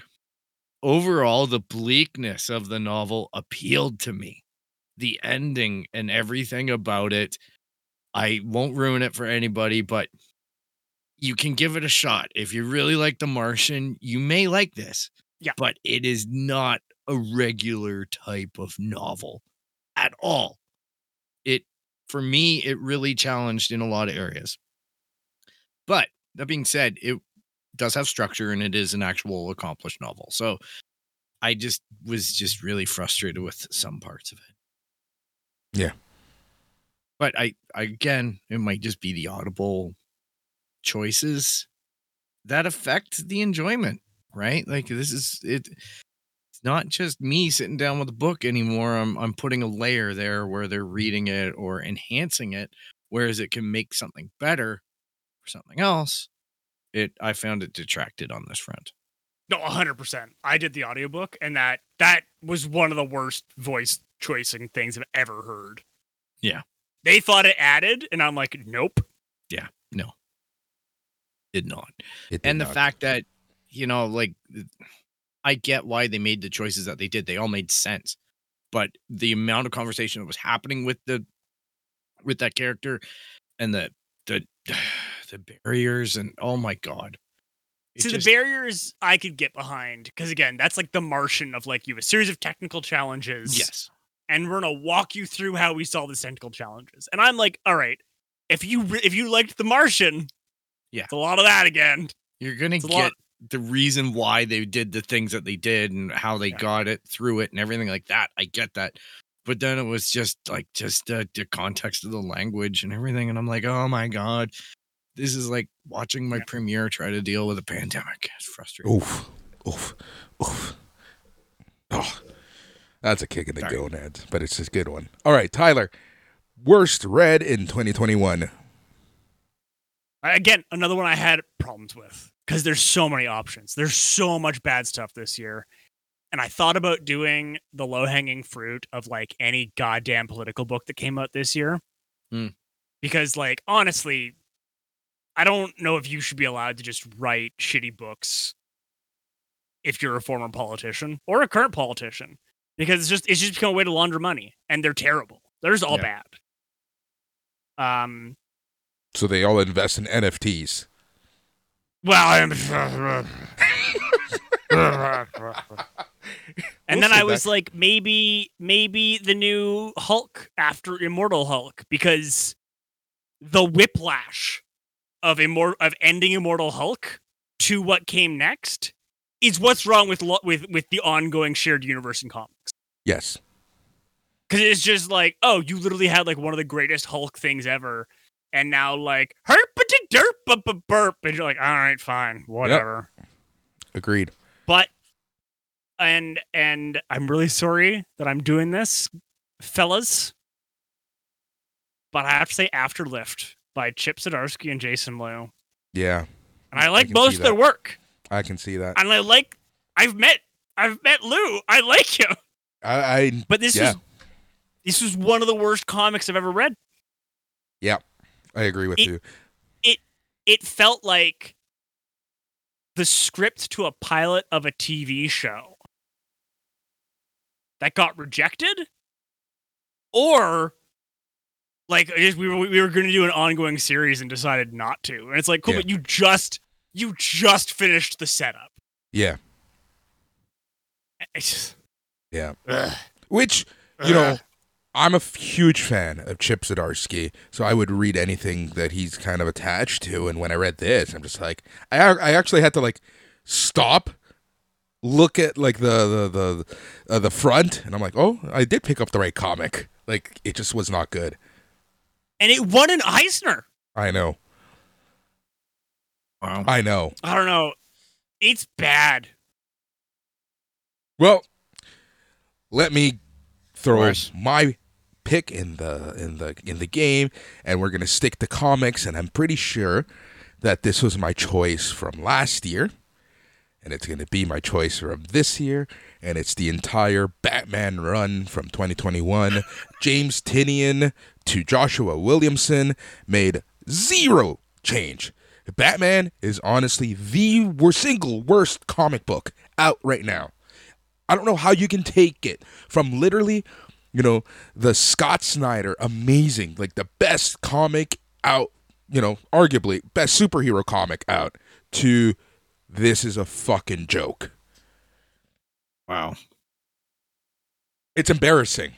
overall the bleakness of the novel appealed to me. The ending and everything about it. I won't ruin it for anybody, but you can give it a shot. If you really like The Martian, you may like this.
Yeah.
But it is not a regular type of novel at all. It for me, it really challenged in a lot of areas. But that being said, it does have structure and it is an actual accomplished novel. So I just was just really frustrated with some parts of it.
Yeah.
But I, I again, it might just be the audible choices that affect the enjoyment, right? Like this is it it's not just me sitting down with a book anymore. I'm I'm putting a layer there where they're reading it or enhancing it, whereas it can make something better or something else. It I found it detracted on this front.
No, hundred percent. I did the audiobook, and that that was one of the worst voice choicing things I've ever heard.
Yeah.
They thought it added, and I'm like, nope.
Yeah, no, did not.
Did
and the
not.
fact that you know like i get why they made the choices that they did they all made sense but the amount of conversation that was happening with the with that character and the the the barriers and oh my god It
So
just-
the barriers I could get behind because again, that's like the Martian of like you have a series of technical challenges.
yes
and we're gonna walk you through how we solve the technical challenges. And I'm like, all right, if you re- if you liked The Martian,
Yeah.
it's a lot of that again.
you're gonna
It's
get
lot.
the reason why they did the things that they did and how they
Yeah.
got it through it and everything like that i get that but then it was just like just uh, the context of the language and everything and i'm like oh my god this is like watching my
Yeah.
premiere try to deal with a pandemic it's frustrating
Oof. Oof. Oof. Oh, that's a kick in the
Sorry.
gonads, but it's a good one. All right, Tyler. Worst read in 2021.
Again, another one I had problems with because there's so many options. There's so much bad stuff this year. And I thought about doing the low hanging fruit of like any goddamn political book that came out this year.
Hmm.
Because, like, honestly, I don't know if you should be allowed to just write shitty books if you're a former politician or a current politician. Because it's just it's just become a way to launder money. And they're terrible. They're just all
Yeah.
bad. Um
So they all invest in NFTs.
Well, I'm. and then I was like, maybe, maybe the new Hulk after Immortal Hulk, because the whiplash of immor- of ending Immortal Hulk to what came next is what's wrong with lo- with with the ongoing shared universe in comics.
Yes.
Because it's just like, oh, you literally had like one of the greatest Hulk things ever, and now like herpity derp bu- bu- burp, and you're like, all right, fine, whatever.
Agreed.
but and and I'm really sorry that I'm doing this, fellas. But I have to say Afterlift by Chip Zdarsky and Jason Loo.
Yeah,
And I like
can
most of their work.
I can see that.
And I like I've met I've met Loo. I like him.
I, I
But this
Yeah.
was this was one of the worst comics I've ever read. Yeah.
I agree with
It-
you.
It it felt like the script to a pilot of a TV show that got rejected or like we were we were going to do an ongoing series and decided not to. And it's like, cool,
Yeah.
but you just you just finished the setup.
Yeah,
It's just-
yeah.
ugh,
Which you know. I'm a huge fan of Chip Zdarsky, so I would read anything that he's kind of attached to. And when I read this, I'm just like, I I actually had to like stop, look at like the the the uh, the front, and I'm like, oh, I did pick up the right comic. Like it just was not good.
and it won an Eisner.
I know,
wow
I know.
I don't know. It's bad.
Well, let me throw my pick in the in the in the game, and we're gonna stick to comics. And I'm pretty sure that this was my choice from last year, and it's going to be my choice from this year, and it's the entire Batman run from 2021. James Tynion to Joshua Williamson made zero change. Batman is honestly the worst, single worst comic book out right now. I don't know how you can take it from literally, you know, the Scott Snyder, amazing, like the best comic out, you know, arguably best superhero comic out, to this is a fucking joke.
Wow.
It's embarrassing.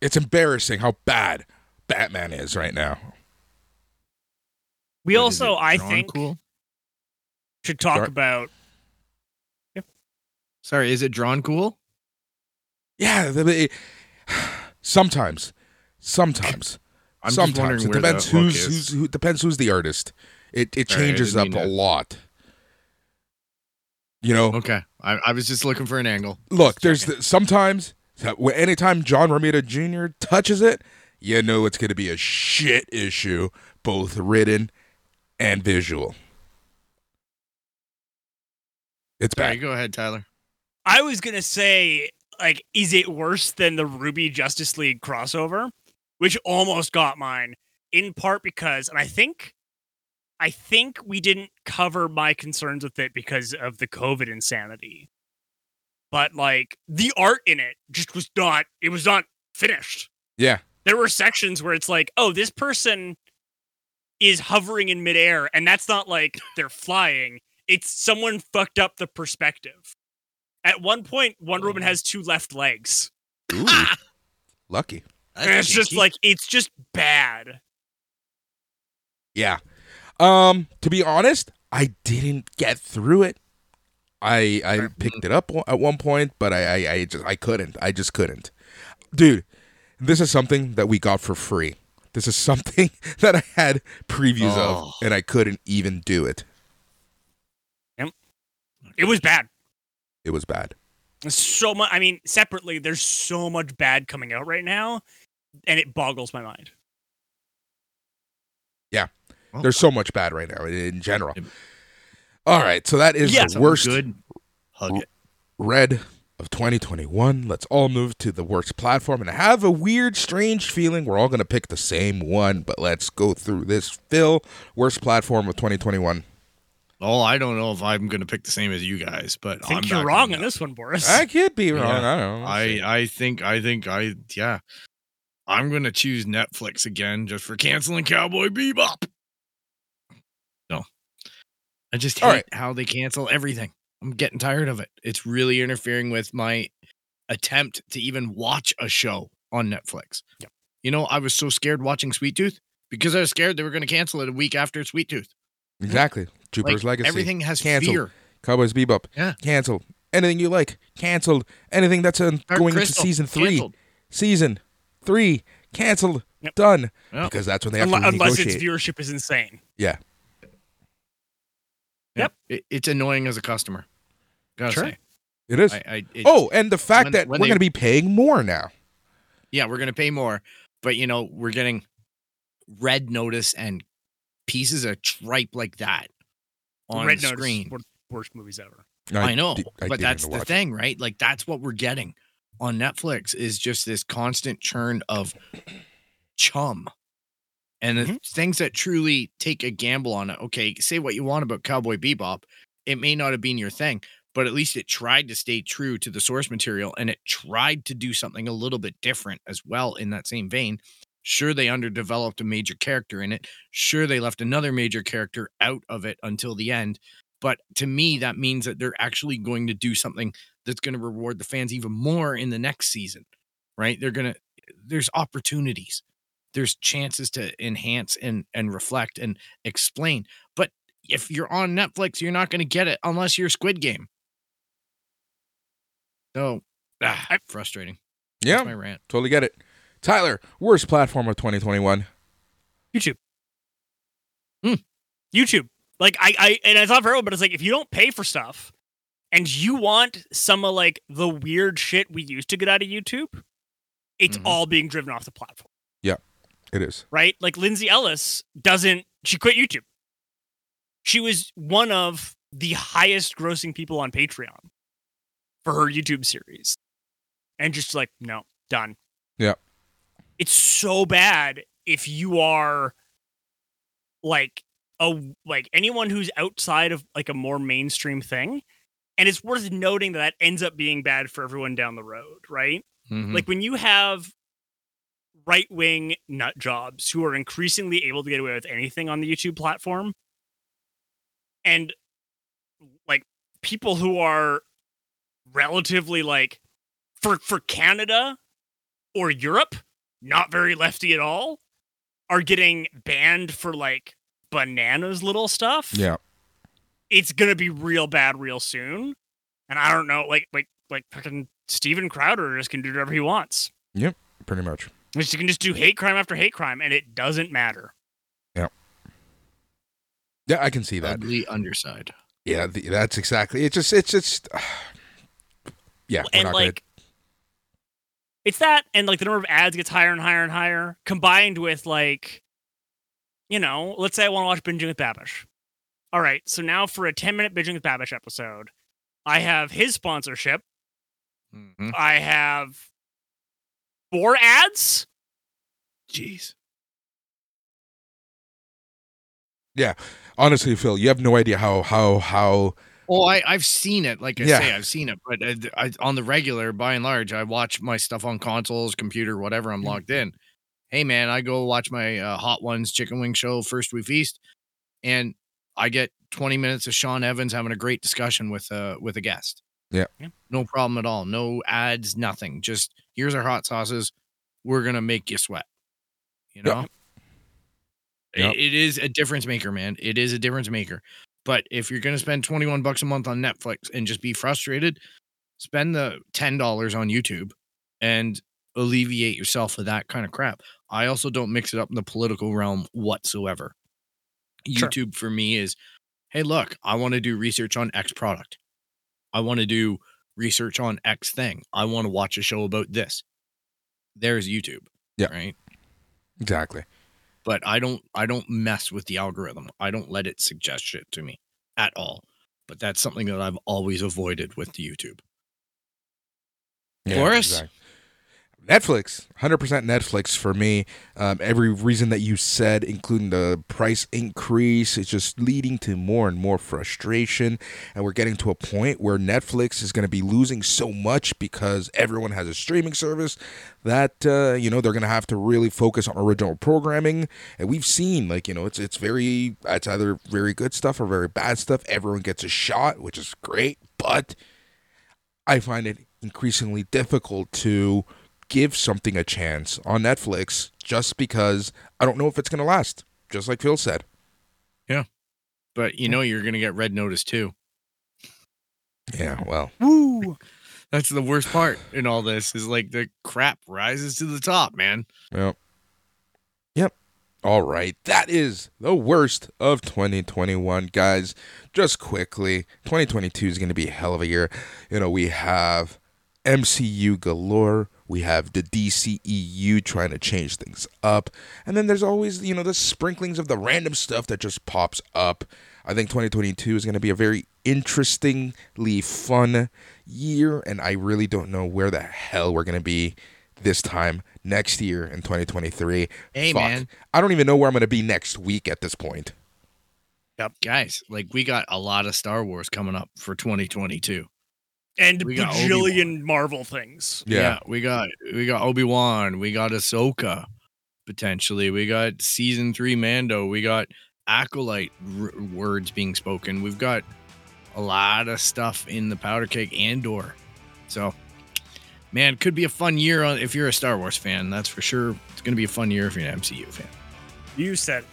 It's embarrassing how bad Batman is right now.
We
But
also, I think,
cool.
should talk
Sorry?
about
Sorry, is it drawn cool?
Yeah, the- the- sometimes, sometimes,
I'm
sometimes
wondering
it depends
the
who's, who's who depends who's the artist. It it
All right, I
changes
didn't
up a
to-
lot. You know,
Okay, I, I was just looking for an angle.
look,
Just
there's the, sometimes anytime John Romita Jr. touches it, you know it's going to be a shit issue, both written and visual. It's
Sorry,
bad.
go ahead, Tyler.
I was gonna say, like, is it worse than the Ruby Justice League crossover, which almost got mine, in part because, and I think, I think we didn't cover my concerns with it because of the COVID insanity. But like the art in it just was not, it was not finished.
Yeah,
There were sections where it's like, oh, this person is hovering in midair, and that's not like they're flying. It's someone fucked up the perspective. At one point, Wonder Woman has two left legs.
Ooh, lucky.
and it's just like it's just bad.
Yeah. Um, to be honest, I didn't get through it. I I picked it up at one point, but I, I I just I couldn't. I just couldn't. Dude, this is something that we got for free. This is something that I had previews of
Oh.
and I couldn't even do it.
It was bad.
It was bad.
So much. I mean, separately, there's so much bad coming out right now, and it boggles my mind.
Oh.
There's so much bad right now in, in general. All right, so that is
Yeah.
the worst
good. Hug it.
red of 2021. Let's all move to the worst platform and I have a weird, strange feeling we're all going to pick the same one, but let's go through this. Phil, worst platform of 2021.
Oh, I don't know if I'm going to pick the same as you guys, but
I think
I'm
you're wrong
it
on this one, Boris.
I could be wrong.
Yeah.
I don't know.
I I think I think I yeah. I'm gonna choose Netflix again just for canceling Cowboy Bebop. No. I just hate
All right.
how they cancel everything. I'm getting tired of it. It's really interfering with my attempt to even watch a show on Netflix.
Yep.
You know, I was so scared watching Sweet Tooth because I was scared they were going to cancel it a week after Sweet Tooth.
exactly. Jupiter's
Like,
Legacy.
everything has
Canceled.
fear.
Cowboys Bebop.
Yeah.
Canceled. Anything you like. Canceled. Anything that's uh, going
Crystal,
into season three.
canceled.
Season three. Canceled.
Yep.
Done.
Yeah.
Because that's when they have
Unle-
to
unless its viewership is insane.
yeah.
Yep.
It, it's annoying as a customer. Gotta
Sure.
say.
It is.
I, I, it-
oh, and the fact
when-
that
when
we're
they-
going to be paying more now.
yeah, we're gonna pay more, but you know, we're getting red notice and pieces of tripe like that on
Red
the
Notice
screen.
were worst movies ever.
I, know,
di-
but
didn't
that's the thing, right? Like that's what we're getting on Netflix is just this constant churn of chum. And the
Mhm.
things that truly take a gamble on it. Okay, say what you want about Cowboy Bebop. It may not have been your thing, but at least it tried to stay true to the source material and it tried to do something a little bit different as well in that same vein. Sure, they underdeveloped a major character in it. Sure, they left another major character out of it until the end. But to me, that means that they're actually going to do something that's going to reward the fans even more in the next season, right? They're going to, there's opportunities, there's chances to enhance and, and reflect and explain. But if you're on Netflix, you're not going to get it unless you're Squid Game. So, ah,
I-
frustrating.
Yeah,
That's my rant.
totally get it. Tyler, worst platform of 2021.
YouTube.
Hmm.
YouTube. Like I, I and I thought for everyone, but it's like if you don't pay for stuff and you want some of like the weird shit we used to get out of YouTube, it's
Mhm.
all being driven off the platform.
It is.
right? Like Lindsay Ellis doesn't she quit YouTube. She was one of the highest grossing people on Patreon for her YouTube series. And just like, no, done.
Yeah.
It's so bad if you are like a like anyone who's outside of like a more mainstream thing. And it's worth noting that that ends up being bad for everyone down the road, right?
Mhm.
Like when you have right wing nut jobs who are increasingly able to get away with anything on the YouTube platform, and like people who are relatively like for for Canada or Europe, not very lefty at all, are getting banned for like bananas little stuff
Yeah.
it's gonna be real bad real soon. And I don't know, like like like fucking Steven Crowder just can do whatever he wants.
Yep, pretty much.
Which you can just do hate crime after hate crime, and it doesn't matter.
Yeah, Yeah, I can see that.
ugly underside.
Yeah, the, that's exactly. It's just. It's just. yeah, we're
and
not
like it's that and like the number of ads gets higher and higher and higher, combined with like, you know, let's say I want to watch Binging with Babish. All right, so now for a 10 minute Binging with Babish episode, I have his sponsorship.
Mhm.
I have four ads.
Jeez.
Yeah, honestly, Phil, you have no idea how how how.
Oh, I I've seen it. Like I
Yeah.
say, I've seen it, but uh, I, on the regular, by and large, I watch my stuff on consoles, computer, whatever. I'm logged in. Hey, man, I go watch my uh, Hot Ones Chicken Wing Show First We Feast, and I get 20 minutes of Sean Evans having a great discussion with uh with a guest.
Yeah.
Yeah.
no problem at all. No ads, nothing. Just here's our hot sauces. We're gonna make you sweat. You know. It-
Yep.
it is a difference maker, man. It is a difference maker. But if you're going to spend 21 bucks a month on Netflix and just be frustrated, spend the $10 on YouTube and alleviate yourself of that kind of crap. I also don't mix it up in the political realm whatsoever.
Sure.
YouTube for me is hey, look, I want to do research on X product. I want to do research on X thing. I want to watch a show about this. There's YouTube.
Yeah.
Right
Exactly.
but I don't I don't mess with the algorithm. I don't let it suggest shit to me at all. But that's something that I've always avoided with the YouTube. Boris?
Netflix, 100% Netflix for me. Um, every reason that you said, including the price increase, is just leading to more and more frustration. And we're getting to a point where Netflix is going to be losing so much because everyone has a streaming service that, uh, you know, they're going to have to really focus on original programming. And we've seen, like, you know, it's, it's very, it's either very good stuff or very bad stuff. Everyone gets a shot, which is great. But I find it increasingly difficult to give something a chance on Netflix just because I don't know if it's going to last, just like Phil said. Yeah.
But you know you're gonna get red notice too.
Yeah, well,
Woo!
That's the worst part in all this is like the crap rises to the top, man.
Yep. Yep. All right. That is the worst of 2021, guys. Just quickly, 2022 is going to be a hell of a year. You know, we have MCU galore. We have the DCEU trying to change things up. And then there's always, you know, the sprinklings of the random stuff that just pops up. I think 2022 is going to be a very interestingly fun year. And I really don't know where the hell we're going to be this time next year in 2023.
Hey
Fuck.
man,
I don't even know where I'm going to be next week at this point. Yep.
Guys, like we got a lot of Star Wars coming up for 2022.
And
We
bajillion Marvel things.
Yeah.
we got we got Obi Wan, we got Ahsoka, potentially. We got season three Mando. We got acolyte r- words being spoken. We've got a lot of stuff in the powder keg Andor. So, man, could be a fun year on if you're a Star Wars fan. That's for sure. It's gonna be a fun year if you're an MCU fan.
You said.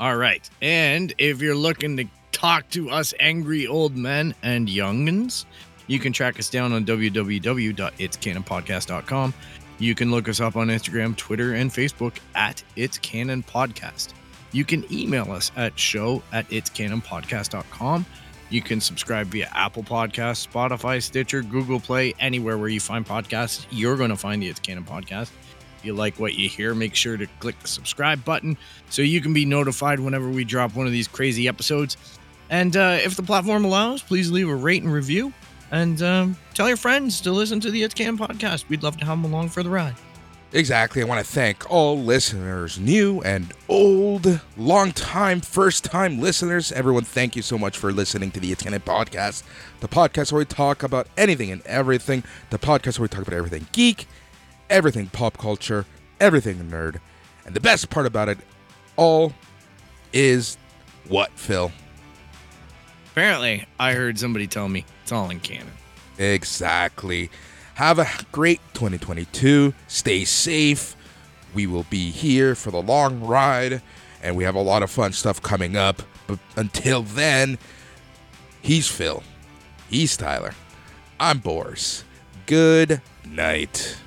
All right. And if you're looking to talk to us angry old men and youngins, you can track us down on www.itscanonpodcast.com. You can look us up on Instagram, Twitter, and Facebook at It's Canon Podcast. You can email us at show at itscanonpodcast.com. You can subscribe via Apple Podcasts, Spotify, Stitcher, Google Play, anywhere where you find podcasts. You're going to find the It's Canon Podcast. If you like what you hear, make sure to click the subscribe button so you can be notified whenever we drop one of these crazy episodes. And uh, if the platform allows, please leave a rate and review. And um, tell your friends to listen to the It's Can podcast. We'd love to have them along for the ride.
Exactly. I want to thank all listeners, new and old, long time, first time listeners. Everyone, thank you so much for listening to the It's Attendant Podcast, the podcast where we talk about anything and everything, the podcast where we talk about everything geek, everything pop culture, everything nerd. And the best part about it all is what, Phil?
Apparently, I heard somebody tell me it's all in canon.
Exactly. Have a great 2022. Stay safe. We will be here for the long ride, and we have a lot of fun stuff coming up. But until then, he's Phil. He's Tyler. I'm Boris. Good night.